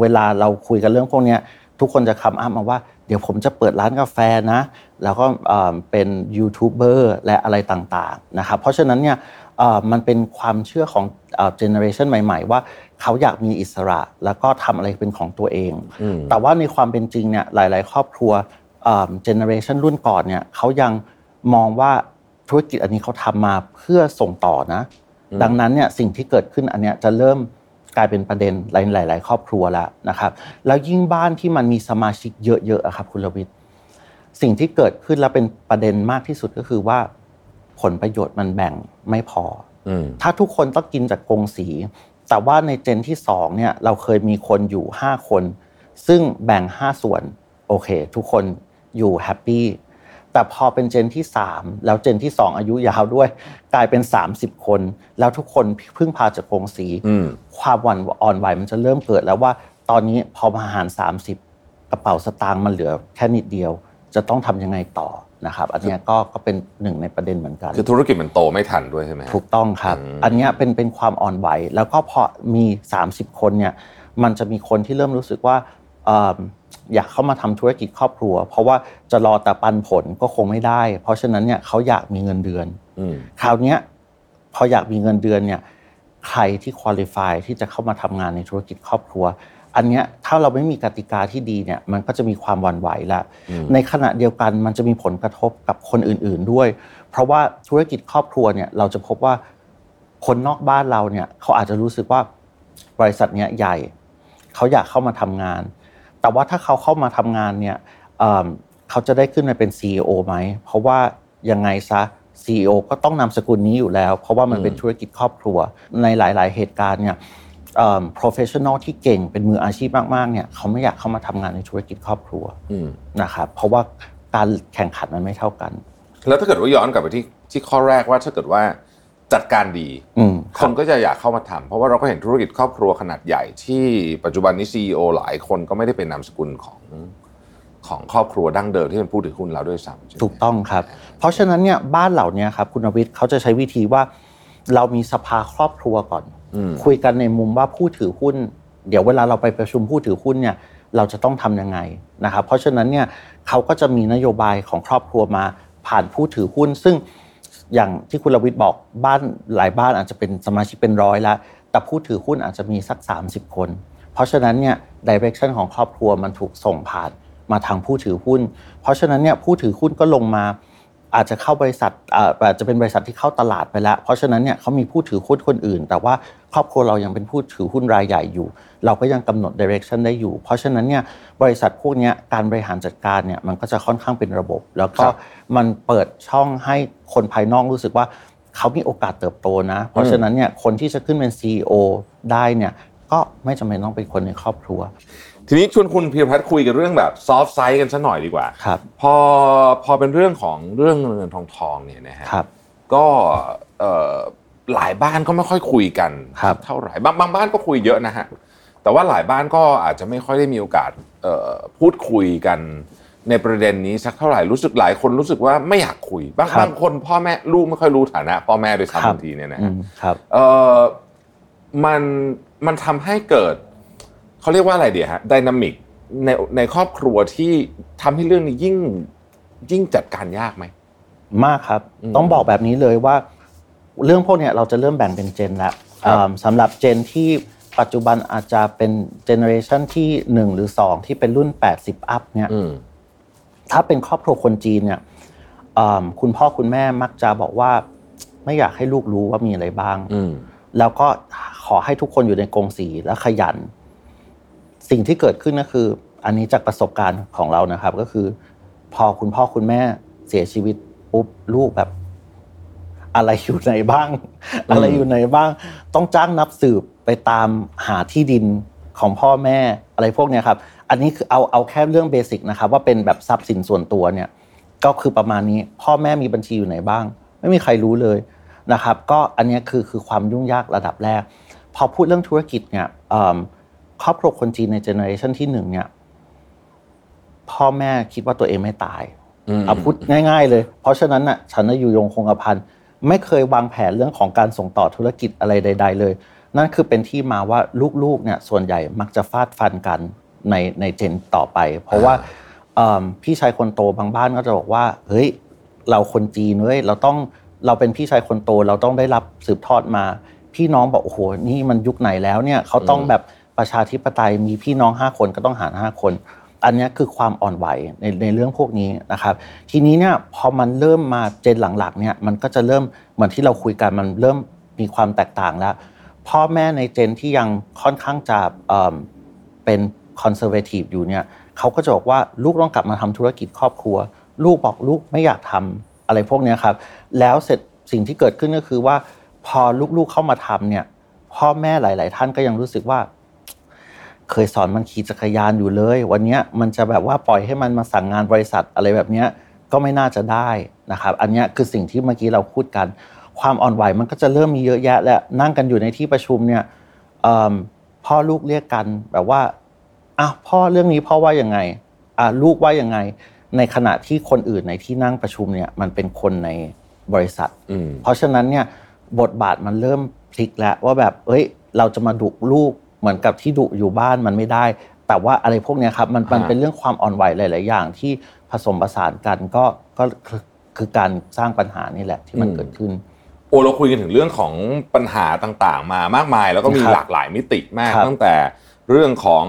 เวลาเราคุยกันเรื่องพวกนี้ทุกคนจะ come up มาว่าเดี๋ยวผมจะเปิดร้านกาแฟนะ แล้วก็เป็นยูทูบเบอร์และอะไรต่างๆนะครับเพราะฉะนั้นเนี่ย มันเป็นความเชื่อของเจเนอเรชันใหม่ ๆ ว่าเขาอยากมีอิสระ แล้วก็ทำอะไรเป็นของตัวเอง แต่ว่าในความเป็นจริงเนี่ยหลาย ๆ ครอบครัวเจเนอเรชันรุ่นก่อนเนี่ยเขายังมองว่าธุรกิจอันนี้เขาทำมาเพื่อส่งต่อนะ ดังนั้นเนี่ยสิ่งที่เกิดขึ้นอันเนี้ยจะเริ่มกลายเป็นประเด็นหลาย ๆ ครอบครัวแล้วนะครับ แล้วยิ่งบ้านที่มันมีสมาชิกเยอะๆครับคุณลวิทย์สิ่งที่เกิดขึ้นแล้วเป็นประเด็นมากที่สุดก็คือว่า ผลประโยชน์มันแบ่งไม่พอถ้าทุกคนต้องกินจากกงสี แต่ว่าในเจนที่สองเนี่ยเราเคยมีคนอยู่ห้าคน ซึ่งแบ่งห้าส่วนโอเค ทุกคนอยู่แฮปปี้แต่พอเป็นเจนที่3แล้วเจนที่2อายุยาวด้วย กลายเป็น30คน แล้วทุกคนพึ่งพาจากกงสี ความหวั่นอ่อนไหวมันจะเริ่มเกิดแล้วว่าตอนนี้พอมาหาร30กระเป๋าสตางค์มันเหลือแค่นิดเดียว จะต้องทำยังไงต่อนะครับอันนี้ก็ก็เป็นหนึ่งในประเด็นเหมือนกัน คือธุรกิจมันโตไม่ทันด้วยใช่ไหมถูกต้องครับ อันนี้เป็นเป็นความอ่อนไหว แล้วก็พอมี 30 คนเนี่ยมันจะมีคนที่เริ่มรู้สึกว่าอยากเข้ามาทำธุรกิจครอบครัว เพราะว่าจะรอแต่ปันผลก็คงไม่ได้ เพราะฉะนั้นเนี่ยเขาอยากมีเงินเดือนคราวนี้พออยากมีเงินเดือนเนี่ยใครที่คุริฟายที่จะเข้ามาทำงานในธุรกิจครอบครัว อันเนี้ยถ้าเราไม่มีกติกาที่ดีเนี่ยมันก็จะมีความวันไหวละในขณะเดียวกันมันจะมีผลกระทบกับคนอื่น ๆด้วย เพราะว่าธุรกิจครอบครัวเนี่ยเราจะพบว่าคนนอกบ้านเราเนี่ยเขาอาจจะรู้สึกว่าบริษัทเนี้ยใหญ่เขาอยากเข้ามาทำงาน แต่ว่าถ้าเขาเข้ามาทำงานเนี่ยเขาจะได้ขึ้นมาเป็น CEO ไหม เพราะว่ายังไงซะ CEO ก็ต้องนำสกุลนี้อยู่แล้ว เพราะว่ามันเป็นธุรกิจครอบครัวในหลาย ๆ เหตุการณ์เนี่ย professional ที่เก่งเป็นมืออาชีพมากๆเนี่ยเขาไม่อยากเข้ามาทำงานในธุรกิจครอบครัวนะครับเพราะว่าการแข่งขันมันไม่เท่ากัน แล้วถ้าเกิดว่าย้อนกลับไปที่ที่ข้อแรกว่าถ้าเกิดว่าจัดการดีคนก็จะอยากเข้ามาทำเพราะว่าเราก็เห็นธุรกิจครอบครัวขนาดใหญ่ที่ปัจจุบันนี้ซีอหลายคนก็ไม่ได้เป็นนามสกุลของของครอบครัวดั้งเดิมที่เป็นผู้ถือหุ้นเราด้วยซ้ำถูกต้องครับ เพราะฉะนั้นเนี่ยบ้านเหล่านี้ครับคุณวิทย์เขาจะใช้วิธีว่า เรามีสภาครอบครัวก่อน คุยกันในมุมว่าผู้ถือหุ้น เดี๋ยวเวลาเราไปประชุมผู้ถือหุ้นเนี่ยเราจะต้องทํำยังไงนะครับเพราะฉะนั้นเนี่ยเขาก็จะมีนโยบายของครอบครัวมาผ่านผู้ถือหุ้น ซึ่งอย่างที่คุณลวิทย์บอกบ้านหลายบ้านอาจจะเป็นสมาชิกเป็นร้อยแล้วแต่ผู้ถือหุ้นอาจจะมีสัก 30 คน เพราะฉะนั้นเนี่ยดิเรกชันของครอบครัวมันถูกส่งผ่านมาทางผู้ถือหุ้น เพราะฉะนั้นเนี่ยผู้ถือหุ้นก็ลงมา อาจจะเข้าบริษัทอาจจะเป็นบริษัทที่เข้าตลาดไปแล้ว เพราะฉะนั้นเนี่ยเขามีผู้ถือหุ้นคนอื่น แต่ว่าครอบครัวเรายังเป็นผู้ถือหุ้นรายใหญ่อยู่ เราก็ยังกำหนด direction ได้อยู่ เพราะฉะนั้นเนี่ยบริษัทพวกนี้การบริหารจัดการเนี่ยมันก็จะค่อนข้างเป็นระบบ แล้วก็มันเปิดช่องให้คนภายนอกรู้สึกว่าเขามีโอกาสเติบโตนะ เพราะฉะนั้นเนี่ยคนที่จะขึ้นเป็น CEO ได้เนี่ยก็ไม่จำเป็นต้องเป็นคนในครอบครัว ทีนี้ชวนคุณพีรพัฒน์คุยกันเรื่องแบบ soft side กันสักหน่อยดีกว่าครับพอพอเป็นเรื่องของเรื่องเงินทองทองเนี่ยนะฮะครับก็หลายบ้านก็ไม่ค่อยคุยกันครับเท่าไหร่บางบางบ้านก็คุยเยอะนะฮะแต่ว่าหลายบ้านก็อาจจะไม่ค่อยได้มีโอกาสพูดคุยกันในประเด็นนี้สักเท่าไหร่รู้สึกหลายคนรู้สึกว่าไม่อยากคุยบางบางคนพ่อแม่ลูกไม่ค่อยรู้ฐานะพ่อแม่โดยซ้ำบางทีเนี่ยนะฮะครับเออมันมันทำให้เกิด เขาเรียกว่าอะไรเดียฮะดินามิกในในครอบครัวที่ทำให้เรื่องนี้ยิ่งยิ่งจัดการยากไหมมากครับอืมต้องบอกแบบนี้เลยว่า เรื่องพวกเนี้ยเราจะเริ่มแบ่งเป็นเจนแล้วครับอ่าสำหรับเจนที่ปัจจุบันอาจจะเป็นเจเนอเรชันที่1หรือ2ที่เป็นรุ่น 80 อัพเนี่ยอืมถ้าเป็นครอบครัวคนจีนเนี่ยอ่าคุณพ่อคุณแม่มักจะบอกว่า ไม่อยากให้ลูกรู้ว่ามีอะไรบ้างอืมแล้วก็ขอให้ทุกคนอยู่ในกรงสีและขยัน สิ่งที่เกิดขึ้นก็คือ อันนี้จากประสบการณ์ของเรานะครับ ก็คือ พอคุณพ่อคุณแม่เสียชีวิตปุ๊บลูกแบบ อะไรอยู่ไหนบ้าง อะไรอยู่ไหนบ้าง ต้องจ้างนับสืบไปตามหาที่ดินของพ่อแม่อะไรพวกเนี้ยครับ อันนี้คือเอาเอาแค่เรื่องเบสิกนะครับ ว่าเป็นแบบทรัพย์สินส่วนตัวเนี่ย ก็คือประมาณนี้ พ่อแม่มีบัญชีอยู่ไหนบ้าง ไม่มีใครรู้เลยนะครับ ก็อันเนี้ยคือคือความยุ่งยากระดับแรก พอพูดเรื่องธุรกิจเนี่ยเอิ่ม ครอบครัวคนจีนในเจเนอเรชันที่หนึ่งเนี่ย พ่อแม่คิดว่าตัวเองไม่ตายอืมเอาพูดง่าย ๆ เลย เพราะฉะนั้นน่ะ ฉันน่ะอยู่ยงคงกระพันไม่เคยวางแผนเรื่องของการส่งต่อธุรกิจอะไรใด ๆ เลย นั่นคือเป็นที่มาว่าลูกๆเนี่ย ส่วนใหญ่มักจะฟาดฟันกันในในเจนต่อไป เพราะว่าเอิ่มพี่ชายคนโตบางบ้านก็จะบอกว่า เฮ้ย เราคนจีนเว้ยเราต้องเราเป็นพี่ชายคนโตเราต้องได้รับสืบทอดมา พี่น้องบอกโอ้โหนี่มันยุคไหนแล้วเนี่ยเขาต้องแบบ ประชาธิปไตยมีพี่น้องห้าคนก็ต้องหารห้าคน อันนี้คือความอ่อนไหวในในเรื่องพวกนี้นะครับ ทีนี้เนี่ยพอมันเริ่มมาเจนหลังๆเนี่ยมันก็จะเริ่มเหมือนที่เราคุยกันมันเริ่มมีความแตกต่างแล้ว พ่อแม่ในเจนที่ยังค่อนข้างจะเป็นคอนเซอร์เวทีฟอยู่เนี่ยเขาก็จะบอกว่าลูกต้องกลับมาทำธุรกิจครอบครัว ลูกบอกลูกไม่อยากทำอะไรพวกนี้ครับ แล้วเสร็จสิ่งที่เกิดขึ้นก็คือว่า พอลูกๆเข้ามาทำเนี่ยพ่อแม่หลาย ๆ ท่านก็ยังรู้สึกว่า เคยสอนมันขี่จักรยานอยู่เลย วันเนี้ยมันจะแบบว่าปล่อยให้มันมาสั่งงานบริษัทอะไรแบบเนี้ยก็ไม่น่าจะได้นะครับ อันเนี้ยคือสิ่งที่เมื่อกี้เราพูดกัน ความอ่อนไหวมันก็จะเริ่มมีเยอะแยะ แล้วนั่งกันอยู่ในที่ประชุมเนี่ยเอิ่มพ่อลูกเรียกกันแบบว่าอ้าวพ่อเรื่องนี้พ่อว่ายังไงอ่าลูกว่ายังไง ในขณะที่คนอื่นในที่นั่งประชุมเนี่ยมันเป็นคนในบริษัทอืมเพราะฉะนั้นเนี่ยบทบาทมันเริ่มพลิกแล้วว่าแบบเอ้ย เราจะมาดุลูก เหมือนกับที่ดุอยู่บ้านมันไม่ได้ แต่ว่าอะไรพวกเนี้ยครับมันมันอ่าเป็นเรื่องความอ่อนไหวหลาย ๆ อย่างที่ผสมผสานกันก็ก็คือคือการสร้างปัญหานี่แหละที่มันเกิดขึ้นโอ้เราคุยกันถึงเรื่องของปัญหาต่าง ๆ มามากมาย แล้วก็มีครับหลากหลายมิติมากครับตั้งแต่เรื่องของ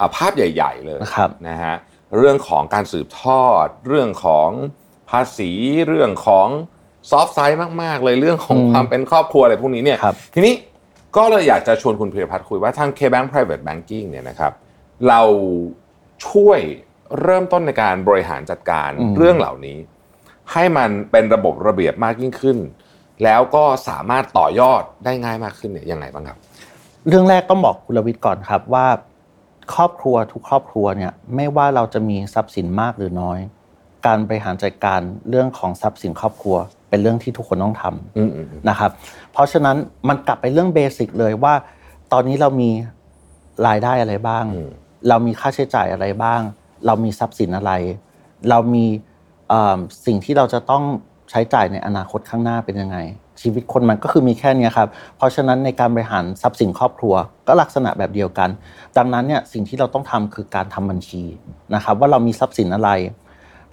อาภาพใหญ่ ๆ เลยครับนะฮะเรื่องของการสืบทอด เรื่องของภาษีเรื่องของซอฟต์ไซด์มาก ๆ เลยเรื่องของอืมความเป็นครอบครัวอะไรพวกนี้เนี่ยครับทีนี้ ก็เลยอยากจะชวนคุณพิรพัฒน์คุยว่าทาง K-Bank Private Banking เนี่ยนะครับเราช่วยเริ่มต้นในการบริหารจัดการอืมเรื่องเหล่านี้ ให้มันเป็นระบบระเบียบมากยิ่งขึ้น แล้วก็สามารถต่อยอดได้ง่ายมากขึ้นเนี่ยยังไงบ้างครับ เรื่องแรกต้องบอกคุณรวิทย์ก่อนครับว่า ครอบครัวทุกครอบครัวเนี่ยไม่ว่าเราจะมีทรัพย์สินมากหรือน้อย การบริหารจัดการเรื่องของทรัพย์สินครอบครัว เป็นเรื่องที่ทุกคนต้องทำอืมอืมอืมนะครับ เพราะฉะนั้นมันกลับไปเรื่องเบสิกเลยว่า ตอนนี้เรามีรายได้อะไรบ้างอืมเรามีค่าใช้จ่ายอะไรบ้าง เรามีทรัพย์สินอะไร เรามีเอ่อสิ่งที่เราจะต้องใช้จ่ายในอนาคตข้างหน้าเป็นยังไง ชีวิตคนมันก็คือมีแค่เนี้ยครับ เพราะฉะนั้นในการบริหารทรัพย์สินครอบครัวก็ลักษณะแบบเดียวกัน ดังนั้นเนี่ยสิ่งที่เราต้องทำคือการทำบัญชีนะครับ ว่าเรามีทรัพย์สินอะไร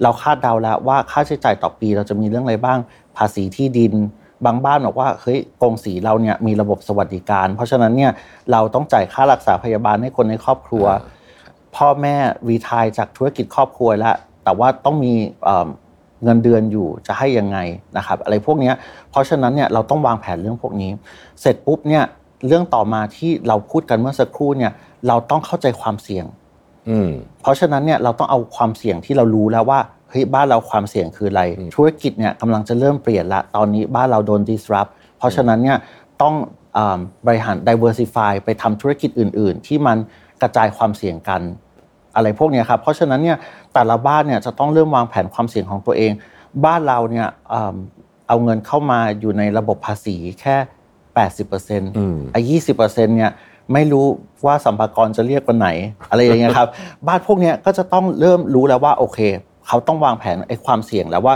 เราคาดเดาแล้วว่าค่าใช้จ่ายต่อปีเราจะมีเรื่องอะไรบ้าง ภาษีที่ดิน บางบ้านบอกว่าเฮ้ยกงสีเราเนี่ยมีระบบสวัสดิการ เพราะฉะนั้นเนี่ยเราต้องจ่ายค่ารักษาพยาบาลให้คนในครอบครัว พ่อแม่รีทายจากธุรกิจครอบครัวแล้วแต่ว่าต้องมีเงินเดือนอยู่จะให้ยังไงนะครับ อะไรพวกนี้เพราะฉะนั้นเนี่ยเราต้องวางแผนเรื่องพวกนี้ เสร็จปุ๊บเนี่ยเรื่องต่อมาที่เราพูดกันเมื่อสักครู่เนี่ยเราต้องเข้าใจความเสี่ยงเพราะฉะนั้นเนี่ยเราต้องเอาความเสี่ยงที่เรารู้แล้วว่าเฮ้ยบ้านเราความเสี่ยงคืออะไร ธุรกิจเนี่ยกำลังจะเริ่มเปลี่ยนละ ตอนนี้บ้านเราโดน disrupt เพราะฉะนั้นเนี่ยต้องบริหาร diversify ไปทำธุรกิจอื่น ๆ ที่มันกระจายความเสี่ยงกัน อะไรพวกนี้ครับ เพราะฉะนั้นเนี่ยแต่ละบ้านเนี่ยจะต้องเริ่มวางแผนความเสี่ยงของตัวเอง บ้านเราเนี่ยเอาเงินเข้ามาอยู่ในระบบภาษีแค่ 80%ไอ้ยี่สิบเปอร์เซ็นต์เนี่ยไม่รู้ว่าสัมภากรจะเรียกวันไหน อะไรอย่างเงี้ยครับ บ้านพวกนี้ก็จะต้องเริ่มรู้แล้วว่าโอเค เขาต้องวางแผนไอ้ความเสี่ยงแล้วว่า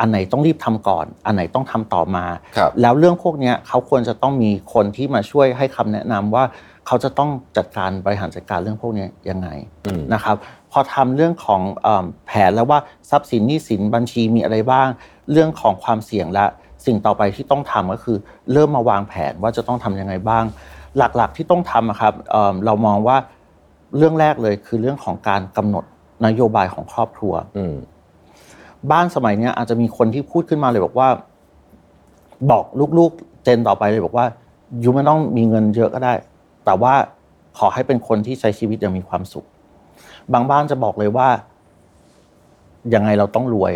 อันไหนต้องรีบทำก่อน อันไหนต้องทำต่อมา แล้วเรื่องพวกนี้เขาควรจะต้องมีคนที่มาช่วยให้คำแนะนำว่าเขาจะต้องจัดการบริหารจัดการเรื่องพวกนี้ยังไงนะครับ พอทำเรื่องของแผนแล้วว่าทรัพย์สินหนี้สินบัญชีมีอะไรบ้าง เรื่องของความเสี่ยงและสิ่งต่อไปที่ต้องทำก็คือ เริ่มมาวางแผนว่าจะต้องทํำยังไงบ้าง หลักๆที่ต้องทำครับเรามองว่าเรื่องแรกเลยคือเรื่องของการกำหนด นโยบายของครอบครัวบ้านสมัยนี้อาจจะมีคนที่พูดขึ้นมาเลยบอกว่า บอกลูกๆ เจนต่อไปเลยบอกว่ายูไม่ต้องมีเงินเยอะก็ได้ แต่ว่าขอให้เป็นคนที่ใช้ชีวิตอย่างมีความสุข บางบ้านจะบอกเลยว่ายังไงเราต้องรวย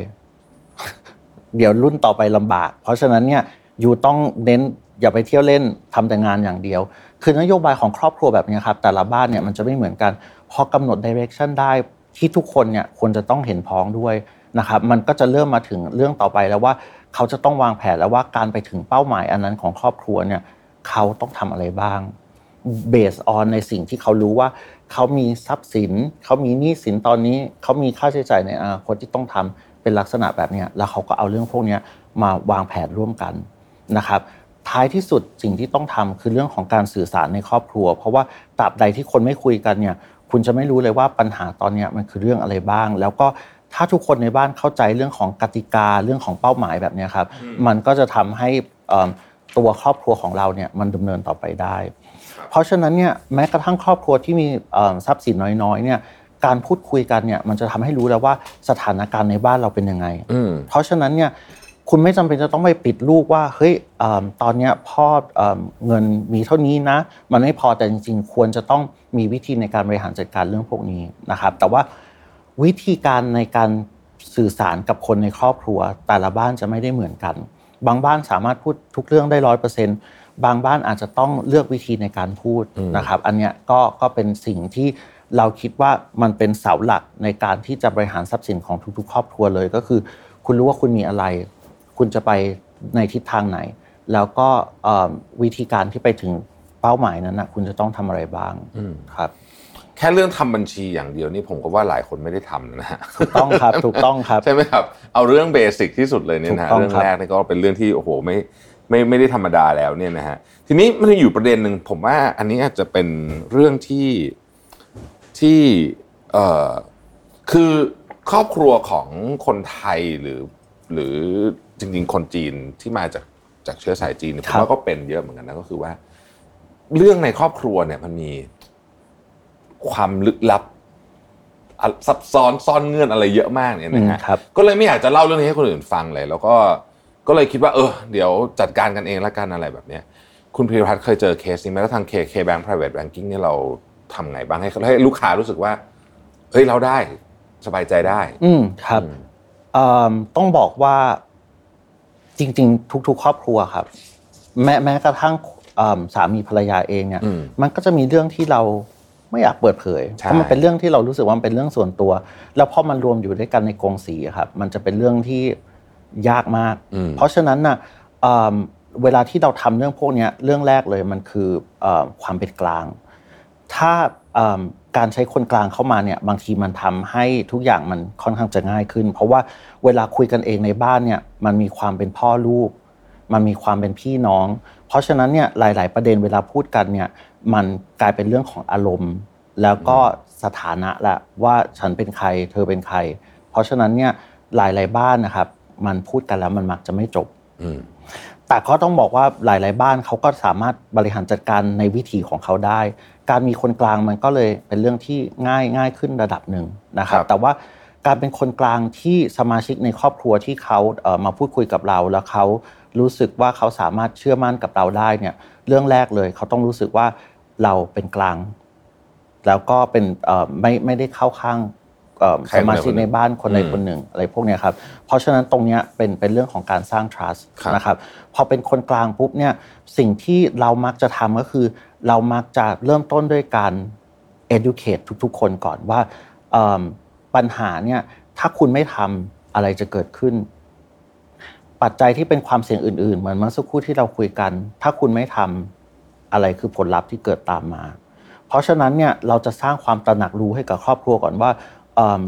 เดี๋ยวรุ่นต่อไปลำบาก เพราะฉะนั้นเนี่ยยูต้องเน้นอย่าไปเที่ยวเล่นทำแต่งานอย่างเดียว คือนโยบายของครอบครัวแบบนี้ครับ แต่ละบ้านเนี่ยมันจะไม่เหมือนกัน พอกำหนดดิเรกชันได้ ที่ทุกคนเนี่ยควรจะต้องเห็นพ้องด้วยนะครับมันก็จะเริ่มมาถึงเรื่องต่อไปแล้วว่าเขาจะต้องวางแผนแล้วว่าการไปถึงเป้าหมายอันนั้นของครอบครัวเนี่ยเขาต้องทำอะไรบ้างเบสออนในสิ่งที่เขารู้ว่าเขามีทรัพย์สิน เขามีหนี้สินตอนนี้เขามีค่าใช้จ่ายในอนาคตที่ต้องทำเป็นลักษณะแบบนี้แล้วเขาก็เอาเรื่องพวกนี้มาวางแผนร่วมกันนะครับท้ายที่สุดสิ่งที่ต้องทำคือเรื่องของการสื่อสารในครอบครัว เพราะว่าตราบใดที่คนไม่คุยกันเนี่ย คุณจะไม่รู้เลยว่าปัญหาตอนนี้มันคือเรื่องอะไรบ้าง แล้วก็ถ้าทุกคนในบ้านเข้าใจเรื่องของกติกาเรื่องของเป้าหมายแบบนี้ครับมันก็จะทำให้ตัวครอบครัวของเราเนี่ยมันดำเนินต่อไปได้ เพราะฉะนั้นเนี่ยแม้กระทั่งครอบครัวที่มีทรัพย์สินน้อยๆเนี่ยการพูดคุยกันเนี่ยมันจะทำให้รู้แล้วว่าสถานการณ์ในบ้านเราเป็นยังไง เพราะฉะนั้นเนี่ย คุณไม่จำเป็นจะต้องไปปิดลูกว่าเฮ้ยตอนนี้พ่อเงินมีเท่านี้นะ มันไม่พอแต่จริงๆ ควรจะต้องมีวิธีในการบริหารจัดการเรื่องพวกนี้นะครับ แต่ว่าวิธีการในการสื่อสารกับคนในครอบครัว แต่ละบ้านจะไม่ได้เหมือนกัน บางบ้านสามารถพูดทุกเรื่องได้ร้อยเปอร์เซ็นต์บางบ้านอาจจะต้องเลือกวิธีในการพูดนะครับ อันเนี้ยก็ก็เป็นสิ่งที่เราคิดว่ามันเป็นเสาหลักในการที่จะบริหารทรัพย์สินของทุก ๆ ครอบครัวเลยก็คือ คุณรู้ว่าคุณมีอะไร คุณจะไปในทิศทางไหน แล้วก็วิธีการที่ไปถึงเป้าหมายนั้นนะคุณจะต้องทำอะไรบ้างครับ แค่เรื่องทำบัญชีอย่างเดียวนี่ผมก็ว่าหลายคนไม่ได้ทำนะฮะถูกต้องครับถูกต้องครับใช่ไหมครับเอาเรื่องเบสิกที่สุดเลยเนี่ยนะเรื่องแรกนี่ก็เป็นเรื่องที่โอ้โหไม่ไม่ไม่ได้ธรรมดาแล้วเนี่ยนะฮะทีนี้มันอยู่ประเด็นหนึ่งผมว่าอันนี้อาจจะเป็นเรื่องที่ที่เอ่อคือครอบครัวของคนไทยหรือหรือ จริงๆ คนจีนที่มาจากจากเชื้อสายจีนผมว่าก็เป็นเยอะเหมือนกันนะก็คือว่า เรื่องในครอบครัวเนี่ยมันมีความลึกลับซับซ้อนซ่อนเงื่อนอะไรเยอะมากเนี่ยนะฮะก็เลยไม่อยากจะเล่าเรื่องนี้ให้คนอื่นฟังเลย แล้วก็ก็เลยคิดว่า เออ เดี๋ยวจัดการกันเองละกันอะไรแบบเนี้ยคุณพิรพัฒน์เคยเจอเคสนี้ไหมแล้วทางเคเคแบงก์ private banking เนี่ยเราทำไงบ้างให้ให้ลูกค้ารู้สึกว่าเฮ้ยเราได้สบายใจได้ อืมครับต้องบอกว่า จริง ๆ ทุก ๆ ครอบครัวครับ แม้แม้กระทั่งสามีภรรยาเองเนี่ย มันก็จะมีเรื่องที่เราไม่อยากเปิดเผยเพราะมันเป็นเรื่องที่เรารู้สึกว่ามันเป็นเรื่องส่วนตัว แล้วพอมันรวมอยู่ด้วยกันในกองสีครับ มันจะเป็นเรื่องที่ยากมาก เพราะฉะนั้นน่ะเวลาที่เราทำเรื่องพวกนี้เรื่องแรกเลยมันคือความเป็นกลาง ถ้า การใช้คนกลางเข้ามาเนี่ยบางทีมันทำให้ทุกอย่างมันค่อนข้างจะง่ายขึ้น เพราะว่าเวลาคุยกันเองในบ้านเนี่ยมันมีความเป็นพ่อลูก มันมีความเป็นพี่น้อง เพราะฉะนั้นเนี่ยหลาย ๆ ประเด็นเวลาพูดกันเนี่ยมันกลายเป็นเรื่องของอารมณ์ แล้วก็สถานะละว่าฉันเป็นใคร เธอเป็นใคร เพราะฉะนั้นเนี่ยหลายๆบ้านนะครับ มันพูดกันแล้วมันมักจะไม่จบแต่ก็ต้องบอกว่าหลาย ๆ บ้านเขาก็สามารถบริหารจัดการในวิถีของเขาได้ การมีคนกลางมันก็เลยเป็นเรื่องที่ง่ายง่ายขึ้นระดับหนึ่งนะครับ แต่ว่าการเป็นคนกลางที่สมาชิกในครอบครัวที่เขาเมาพูดคุยกับเรา แล้วเขารู้สึกว่าเขาสามารถเชื่อมั่นกับเราได้เนี่ยเรื่องแรกเลย เขาต้องรู้สึกว่าเราเป็นกลาง แล้วก็เป็นไม่ไม่ได้เข้าข้างสมาชิกในบ้านคนใดคนหนึ่งอะไรพวกนี้ครับ เพราะฉะนั้นตรงนี้เป็นเป็นเรื่องของการสร้าง trust นะครับ พอเป็นคนกลางปุ๊บเนี่ยสิ่งที่เรามักจะทำก็คือ เรามักจะเริ่มต้นด้วยการ educate ทุกๆ คนก่อนว่าปัญหาเนี่ยถ้าคุณไม่ทำอะไรจะเกิดขึ้น ปัจจัยที่เป็นความเสี่ยงอื่นๆ เหมือนเมื่อสักครู่ที่เราคุยกัน ถ้าคุณไม่ทำอะไรคือผลลัพธ์ที่เกิดตามมา เพราะฉะนั้นเนี่ยเราจะสร้างความตระหนักรู้ให้กับครอบครัวก่อนว่า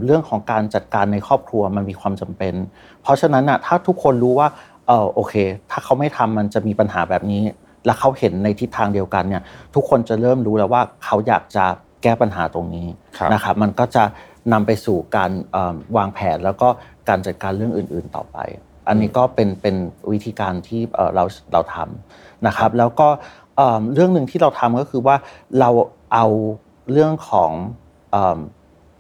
เรื่องของการจัดการในครอบครัวมันมีความจำเป็น เพราะฉะนั้นนะถ้าทุกคนรู้ว่าเออโอเค ถ้าเขาไม่ทำมันจะมีปัญหาแบบนี้ แล้วเขาเห็นในทิศทางเดียวกันเนี่ยทุกคนจะเริ่มรู้แล้วว่าเขาอยากจะแก้ปัญหาตรงนี้นะครับมันก็จะนำไปสู่การวางแผนแล้วก็การจัดการเรื่องอื่น ๆต่อไป อันนี้ก็เป็นเป็นวิธีการที่เราเราทำนะครับแล้วก็เรื่องหนึ่งที่เราทำก็คือว่าเราเอาเรื่องของ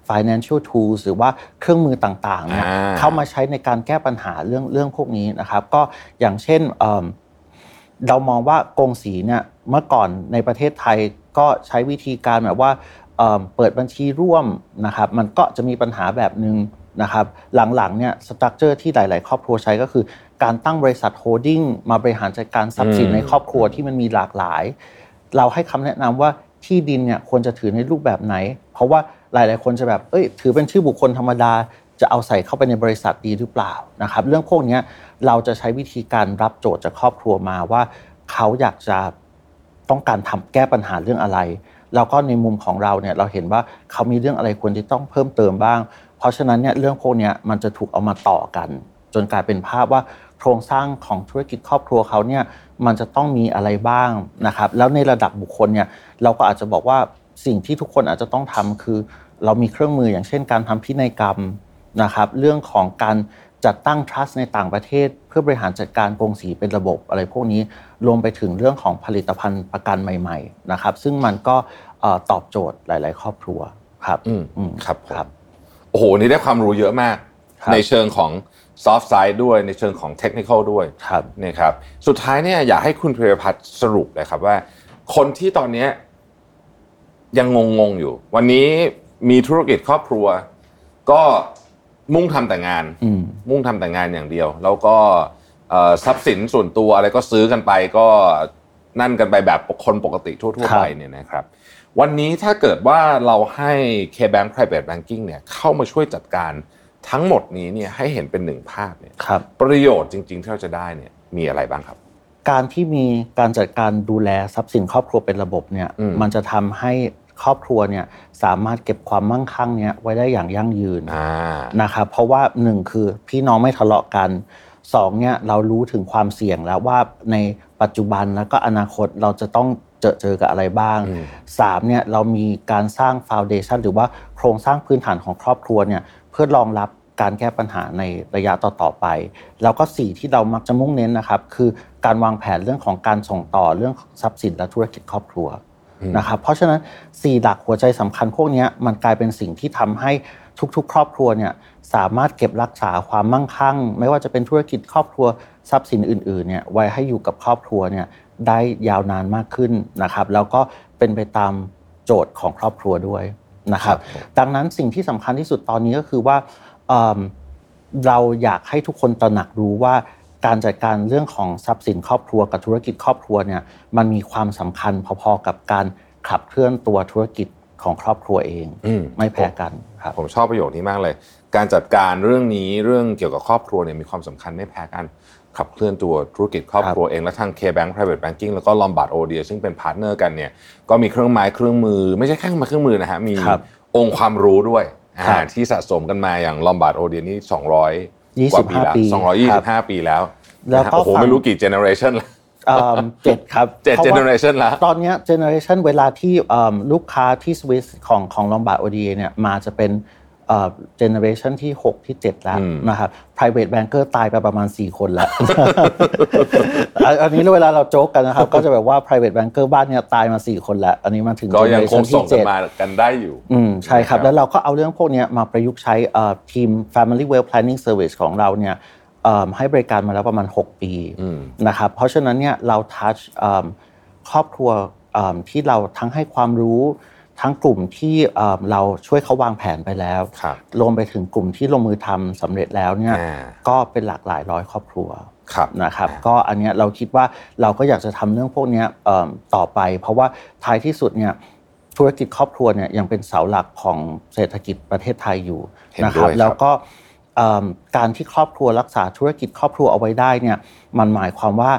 financial tools หรือว่าเครื่องมือต่างๆเนี่ยเข้ามาใช้ในการแก้ปัญหาเรื่องเรื่องพวกนี้นะครับ ก็อย่างเช่น เรามองว่ากงสีเนี่ยเมื่อก่อนในประเทศไทยก็ใช้วิธีการแบบว่าเปิดบัญชีร่วมนะครับมันก็จะมีปัญหาแบบหนึ่งนะครับหลังๆเนี่ย structure ที่หลาย ๆ ครอบครัวใช้ก็คือ การตั้งบริษัท holdingมาบริหารจัดการทรัพย์สินในครอบครัวที่มันมีหลากหลาย เราให้คำแนะนำว่าที่ดินเนี่ยควรจะถือในรูปแบบไหน เพราะว่าหลาย ๆ คนจะแบบเอ้ยถือเป็นชื่อบุคคลธรรมดา จะเอาใส่เข้าไปในบริษัทดีหรือเปล่านะครับ เรื่องพวกนี้เราจะใช้วิธีการรับโจทย์จากครอบครัวมาว่า เขาอยากจะต้องการทำแก้ปัญหาเรื่องอะไร แล้วก็ในมุมของเราเนี่ยเราเห็นว่าเขามีเรื่องอะไรควรที่ต้องเพิ่มเติมบ้าง เพราะฉะนั้นเนี่ยเรื่องพวกนี้มันจะถูกเอามาต่อกัน จนกลายเป็นภาพว่าโครงสร้างของธุรกิจครอบครัวเขาเนี่ยมันจะต้องมีอะไรบ้างนะครับ แล้วในระดับบุคคลเนี่ยเราก็อาจจะบอกว่าสิ่งที่ทุกคนอาจจะต้องทำคือ เรามีเครื่องมืออย่างเช่น การทำพินัยกรรม นะครับเรื่องของการจัดตั้ง trust ในต่างประเทศ เพื่อบริหารจัดการกงสีเป็นระบบอะไรพวกนี้รวมไปถึงเรื่องของผลิตภัณฑ์ประกันใหม่ๆนะครับซึ่งมันก็ตอบโจทย์หลาย ๆ ครอบครัวครับอืมครับครับโอ้โหนี่ได้ความรู้เยอะมาก ในเชิงของ soft side ด้วยในเชิงของ technical ด้วยครับนี่ครับสุดท้ายเนี่ยอยากให้คุณเพรพัฒน์สรุปเลยครับว่า คนที่ตอนนี้ยังงงๆอยู่ วันนี้มีธุรกิจครอบครัว ก็ มุ่งทำแต่งาน มุ่งทำแต่งานอย่างเดียว แล้วก็ทรัพย์สินส่วนตัวอะไรก็ซื้อกันไปก็นั่นกันไปแบบคนปกติทั่วๆไปเนี่ยนะครับ วันนี้ถ้าเกิดว่าเราให้ K-Bank Private Banking เนี่ยเข้ามาช่วยจัดการทั้งหมดนี้เนี่ยให้เห็นเป็นหนึ่งภาพเนี่ยประโยชน์จริง ๆ ที่เราจะได้เนี่ยมีอะไรบ้างครับ การที่มีการจัดการดูแลทรัพย์สินครอบครัวเป็นระบบเนี่ยมันจะทำให้ ครอบครัวเนี่ยสามารถเก็บความมั่งคั่งเนี่ยไว้ได้อย่างยั่งยืนนะครับเพราะว่าหนึ่งคือพี่น้องไม่ทะเลาะกันสองเนี่ยเรารู้ถึงความเสี่ยงแล้วว่าในปัจจุบันแล้วก็อนาคตเราจะต้องเจอเจอกับอะไรบ้างสามเนี่ยเรามีการสร้างฟาวเดชันหรือว่าโครงสร้างพื้นฐานของครอบครัวเนี่ยเพื่อรองรับการแก้ปัญหาในระยะต่อๆไป แล้วก็สี่ที่เรามักจะมุ่งเน้นนะครับ คือการวางแผนเรื่องของการส่งต่อเรื่องทรัพย์สินและธุรกิจครอบครัว นะครับเพราะฉะนั้นสี่หลักหัวใจสำคัญพวกนี้มันกลายเป็นสิ่งที่ทำให้ทุกๆ ครอบครัวเนี่ยสามารถเก็บรักษาความมั่งคั่ง ไม่ว่าจะเป็นธุรกิจครอบครัวทรัพย์สินอื่นๆเนี่ยไว้ให้อยู่กับครอบครัวเนี่ยได้ยาวนานมากขึ้นนะครับ แล้วก็เป็นไปตามโจทย์ของครอบครัวด้วยนะครับ ดังนั้นสิ่งที่สำคัญที่สุดตอนนี้ก็คือว่าเราอยากให้ทุกคนตระหนักรู้ว่า การจัดการเรื่องของทรัพย์สินครอบครัวกับธุรกิจครอบครัวเนี่ยมันมีความสำคัญพอๆกับการขับเคลื่อนตัวธุรกิจของครอบครัวเองไม่แพ้กันครับผมชอบประโยคนี้มากเลย การจัดการเรื่องนี้เรื่องเกี่ยวกับครอบครัวเนี่ยมีความสำคัญไม่แพ้กันขับเคลื่อนตัวธุรกิจครอบครัวเองและทาง K-Bank Private Banking แล้วก็ Lombard o d ซึ่งเป็นพาร์ทเนอร์กันเนี่ยก็มีเครื่องไม้เครื่องมือ ไม่ใช่แค่มาเครื่องมือนะฮะมีองค์ความรู้ด้วยที่สะสมกันมาอย่าง Lombard o d นี่200กว่าปีแล้ว225ปีแล้วแล้วก็โอ้โหไม่รู้กี่เจเนอเรชันแล้วเจ็ดครับเจ็ดเจเนอเรชันแล้วตอนนี้เจเนอเรชันเวลาที่ลูกค้าที่สวิสของของลอมบาร์โอดีเนี่ยมาจะเป็น เจเนอเรชันที่ 6 ที่ 7 แล้วอืมนะครับ private banker ตายไปประมาณ 4 คนแล้วอันอันนี้เวลาเราโจ๊กกันนะครับ ก็จะแบบว่า private banker บ้านเนี่ยตายมา 4 คนแล้ว อันนี้มาถึงก็ยังคง generation ส่งที่กัน7มากันได้อยู่ อืมใช่ครับนะครับ แล้วเราก็เอาเรื่องพวกเนี้ยมาประยุกต์ใช้เอ่อทีม Family Well Planning Service ของเราเนี่ยเอิ่มให้บริการมาแล้วประมาณ 6 ปีอืมนะครับ เพราะฉะนั้นเนี่ยเราทัชครอบครัวเอิ่มที่เราทั้งให้ความรู้ ทั้งกลุ่มที่เอิ่มเราช่วยเขาวางแผนไปแล้วครับรวมไปถึงกลุ่มที่ลงมือทำสำเร็จแล้วเนี่ยอ่าก็เป็นหลากหลายร้อยครอบครัวครับนะครับก็อันเนี้ยเราคิดว่าเราก็อยากจะทำเรื่องพวกเนี้ยเอิ่มต่อไป เพราะว่าท้ายที่สุดเนี่ยธุรกิจครอบครัวเนี่ยยังเป็นเสาหลักของเศรษฐกิจประเทศไทยอยู่เห็นนะคด้รัวยครับแล้วก็เอิ่มการที่ครอบครัวรักษาธุรกิจครอบครัวเอาไว้ได้เนี่ยมันหมายความว่า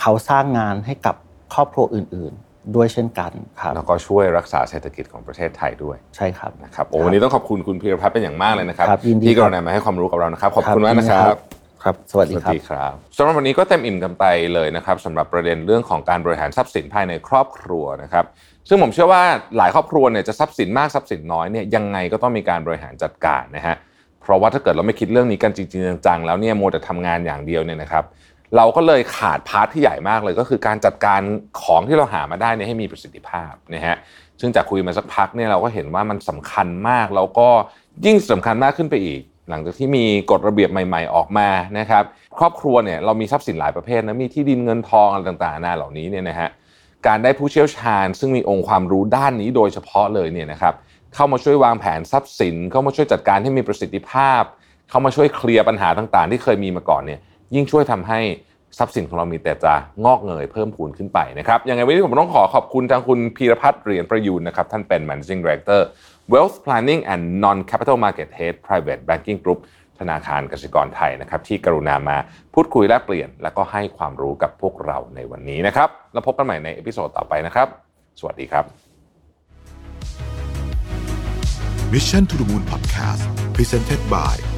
เขาสร้างงานให้กับครอบครัวอื่น ๆ ด้วยเช่นกันครับแล้วก็ช่วยรักษาเศรษฐกิจของประเทศไทยด้วยใช่ครับนะครับโอ้วันนี้ต้องขอบคุณคุณพีรพัฒน์เป็นอย่างมากเลยนะครับครับยินดีที่กครัรุบณามาให้ความรู้กับเรานะครับขอบคุณมากนะครับครับสวัสดีครับครับสำหรับวันนี้ก็เต็มอิ่มกันไปเลยนะครับสำหรับประเด็นเรื่องของการบริหารทรัพย์สินภายในครอบครัวนะครับซึ่งผมเชื่อว่าหลายครอบครัวเนี่ยจะทรัพย์สินมากทรัพย์สินน้อยเนี่ยยังไงก็ต้องมีการบริหารจัดการนะฮะเพราะว่าถ้าเกิดเราไม่คิดเรื่องนี้กันจริงๆจังๆแล้วเนี่ยมัวแต่ทำงานอย่างเดียวเนี่ยนะครับ เราก็เลยขาดพาร์ทที่ใหญ่มากเลย ก็คือการจัดการของที่เราหามาได้เนี่ยให้มีประสิทธิภาพนะฮะซึ่งจากคุยมาสักพักเนี่ยเราก็เห็นว่ามันสำคัญมากแล้วก็ยิ่งสำคัญมากขึ้นไปอีก หลังจากที่มีกฎระเบียบใหม่ ๆ ออกมานะครับ ครอบครัวเนี่ยเรามีทรัพย์สินหลายประเภทนะมีที่ดินเงินทองอะไรต่างๆนานาเหล่านี้เนี่ยนะฮะการได้ผู้เชี่ยวชาญ ซึ่งมีองค์ความรู้ด้านนี้โดยเฉพาะเลยเนี่ยนะครับเข้ามาช่วยวางแผนทรัพย์สิน เข้ามาช่วยจัดการให้มีประสิทธิภาพ เข้ามาช่วยเคลียร์ปัญหาต่างๆ ที่เคยมีมาก่อนเนี่ย ยิ่งช่วยทำให้ทรัพย์สินของเรามีแต่จะงอกเงยเพิ่มพูนขึ้นไปนะครับยังไงวันนี้ผมต้องขอขอบคุณทางคุณพีรพัฒน์เหรียญประยูนนะครับท่านเป็น managing director wealth planning and non capital market head private banking group ธนาคารกสิกรไทยนะครับที่กรุณามาพูดคุยแลกเปลี่ยน และก็ให้ความรู้กับพวกเราในวันนี้นะครับแล้วพบกันใหม่ในเอพิโซดต่อไปนะครับ สวัสดีครับ Mission to the Moon Podcast Presented by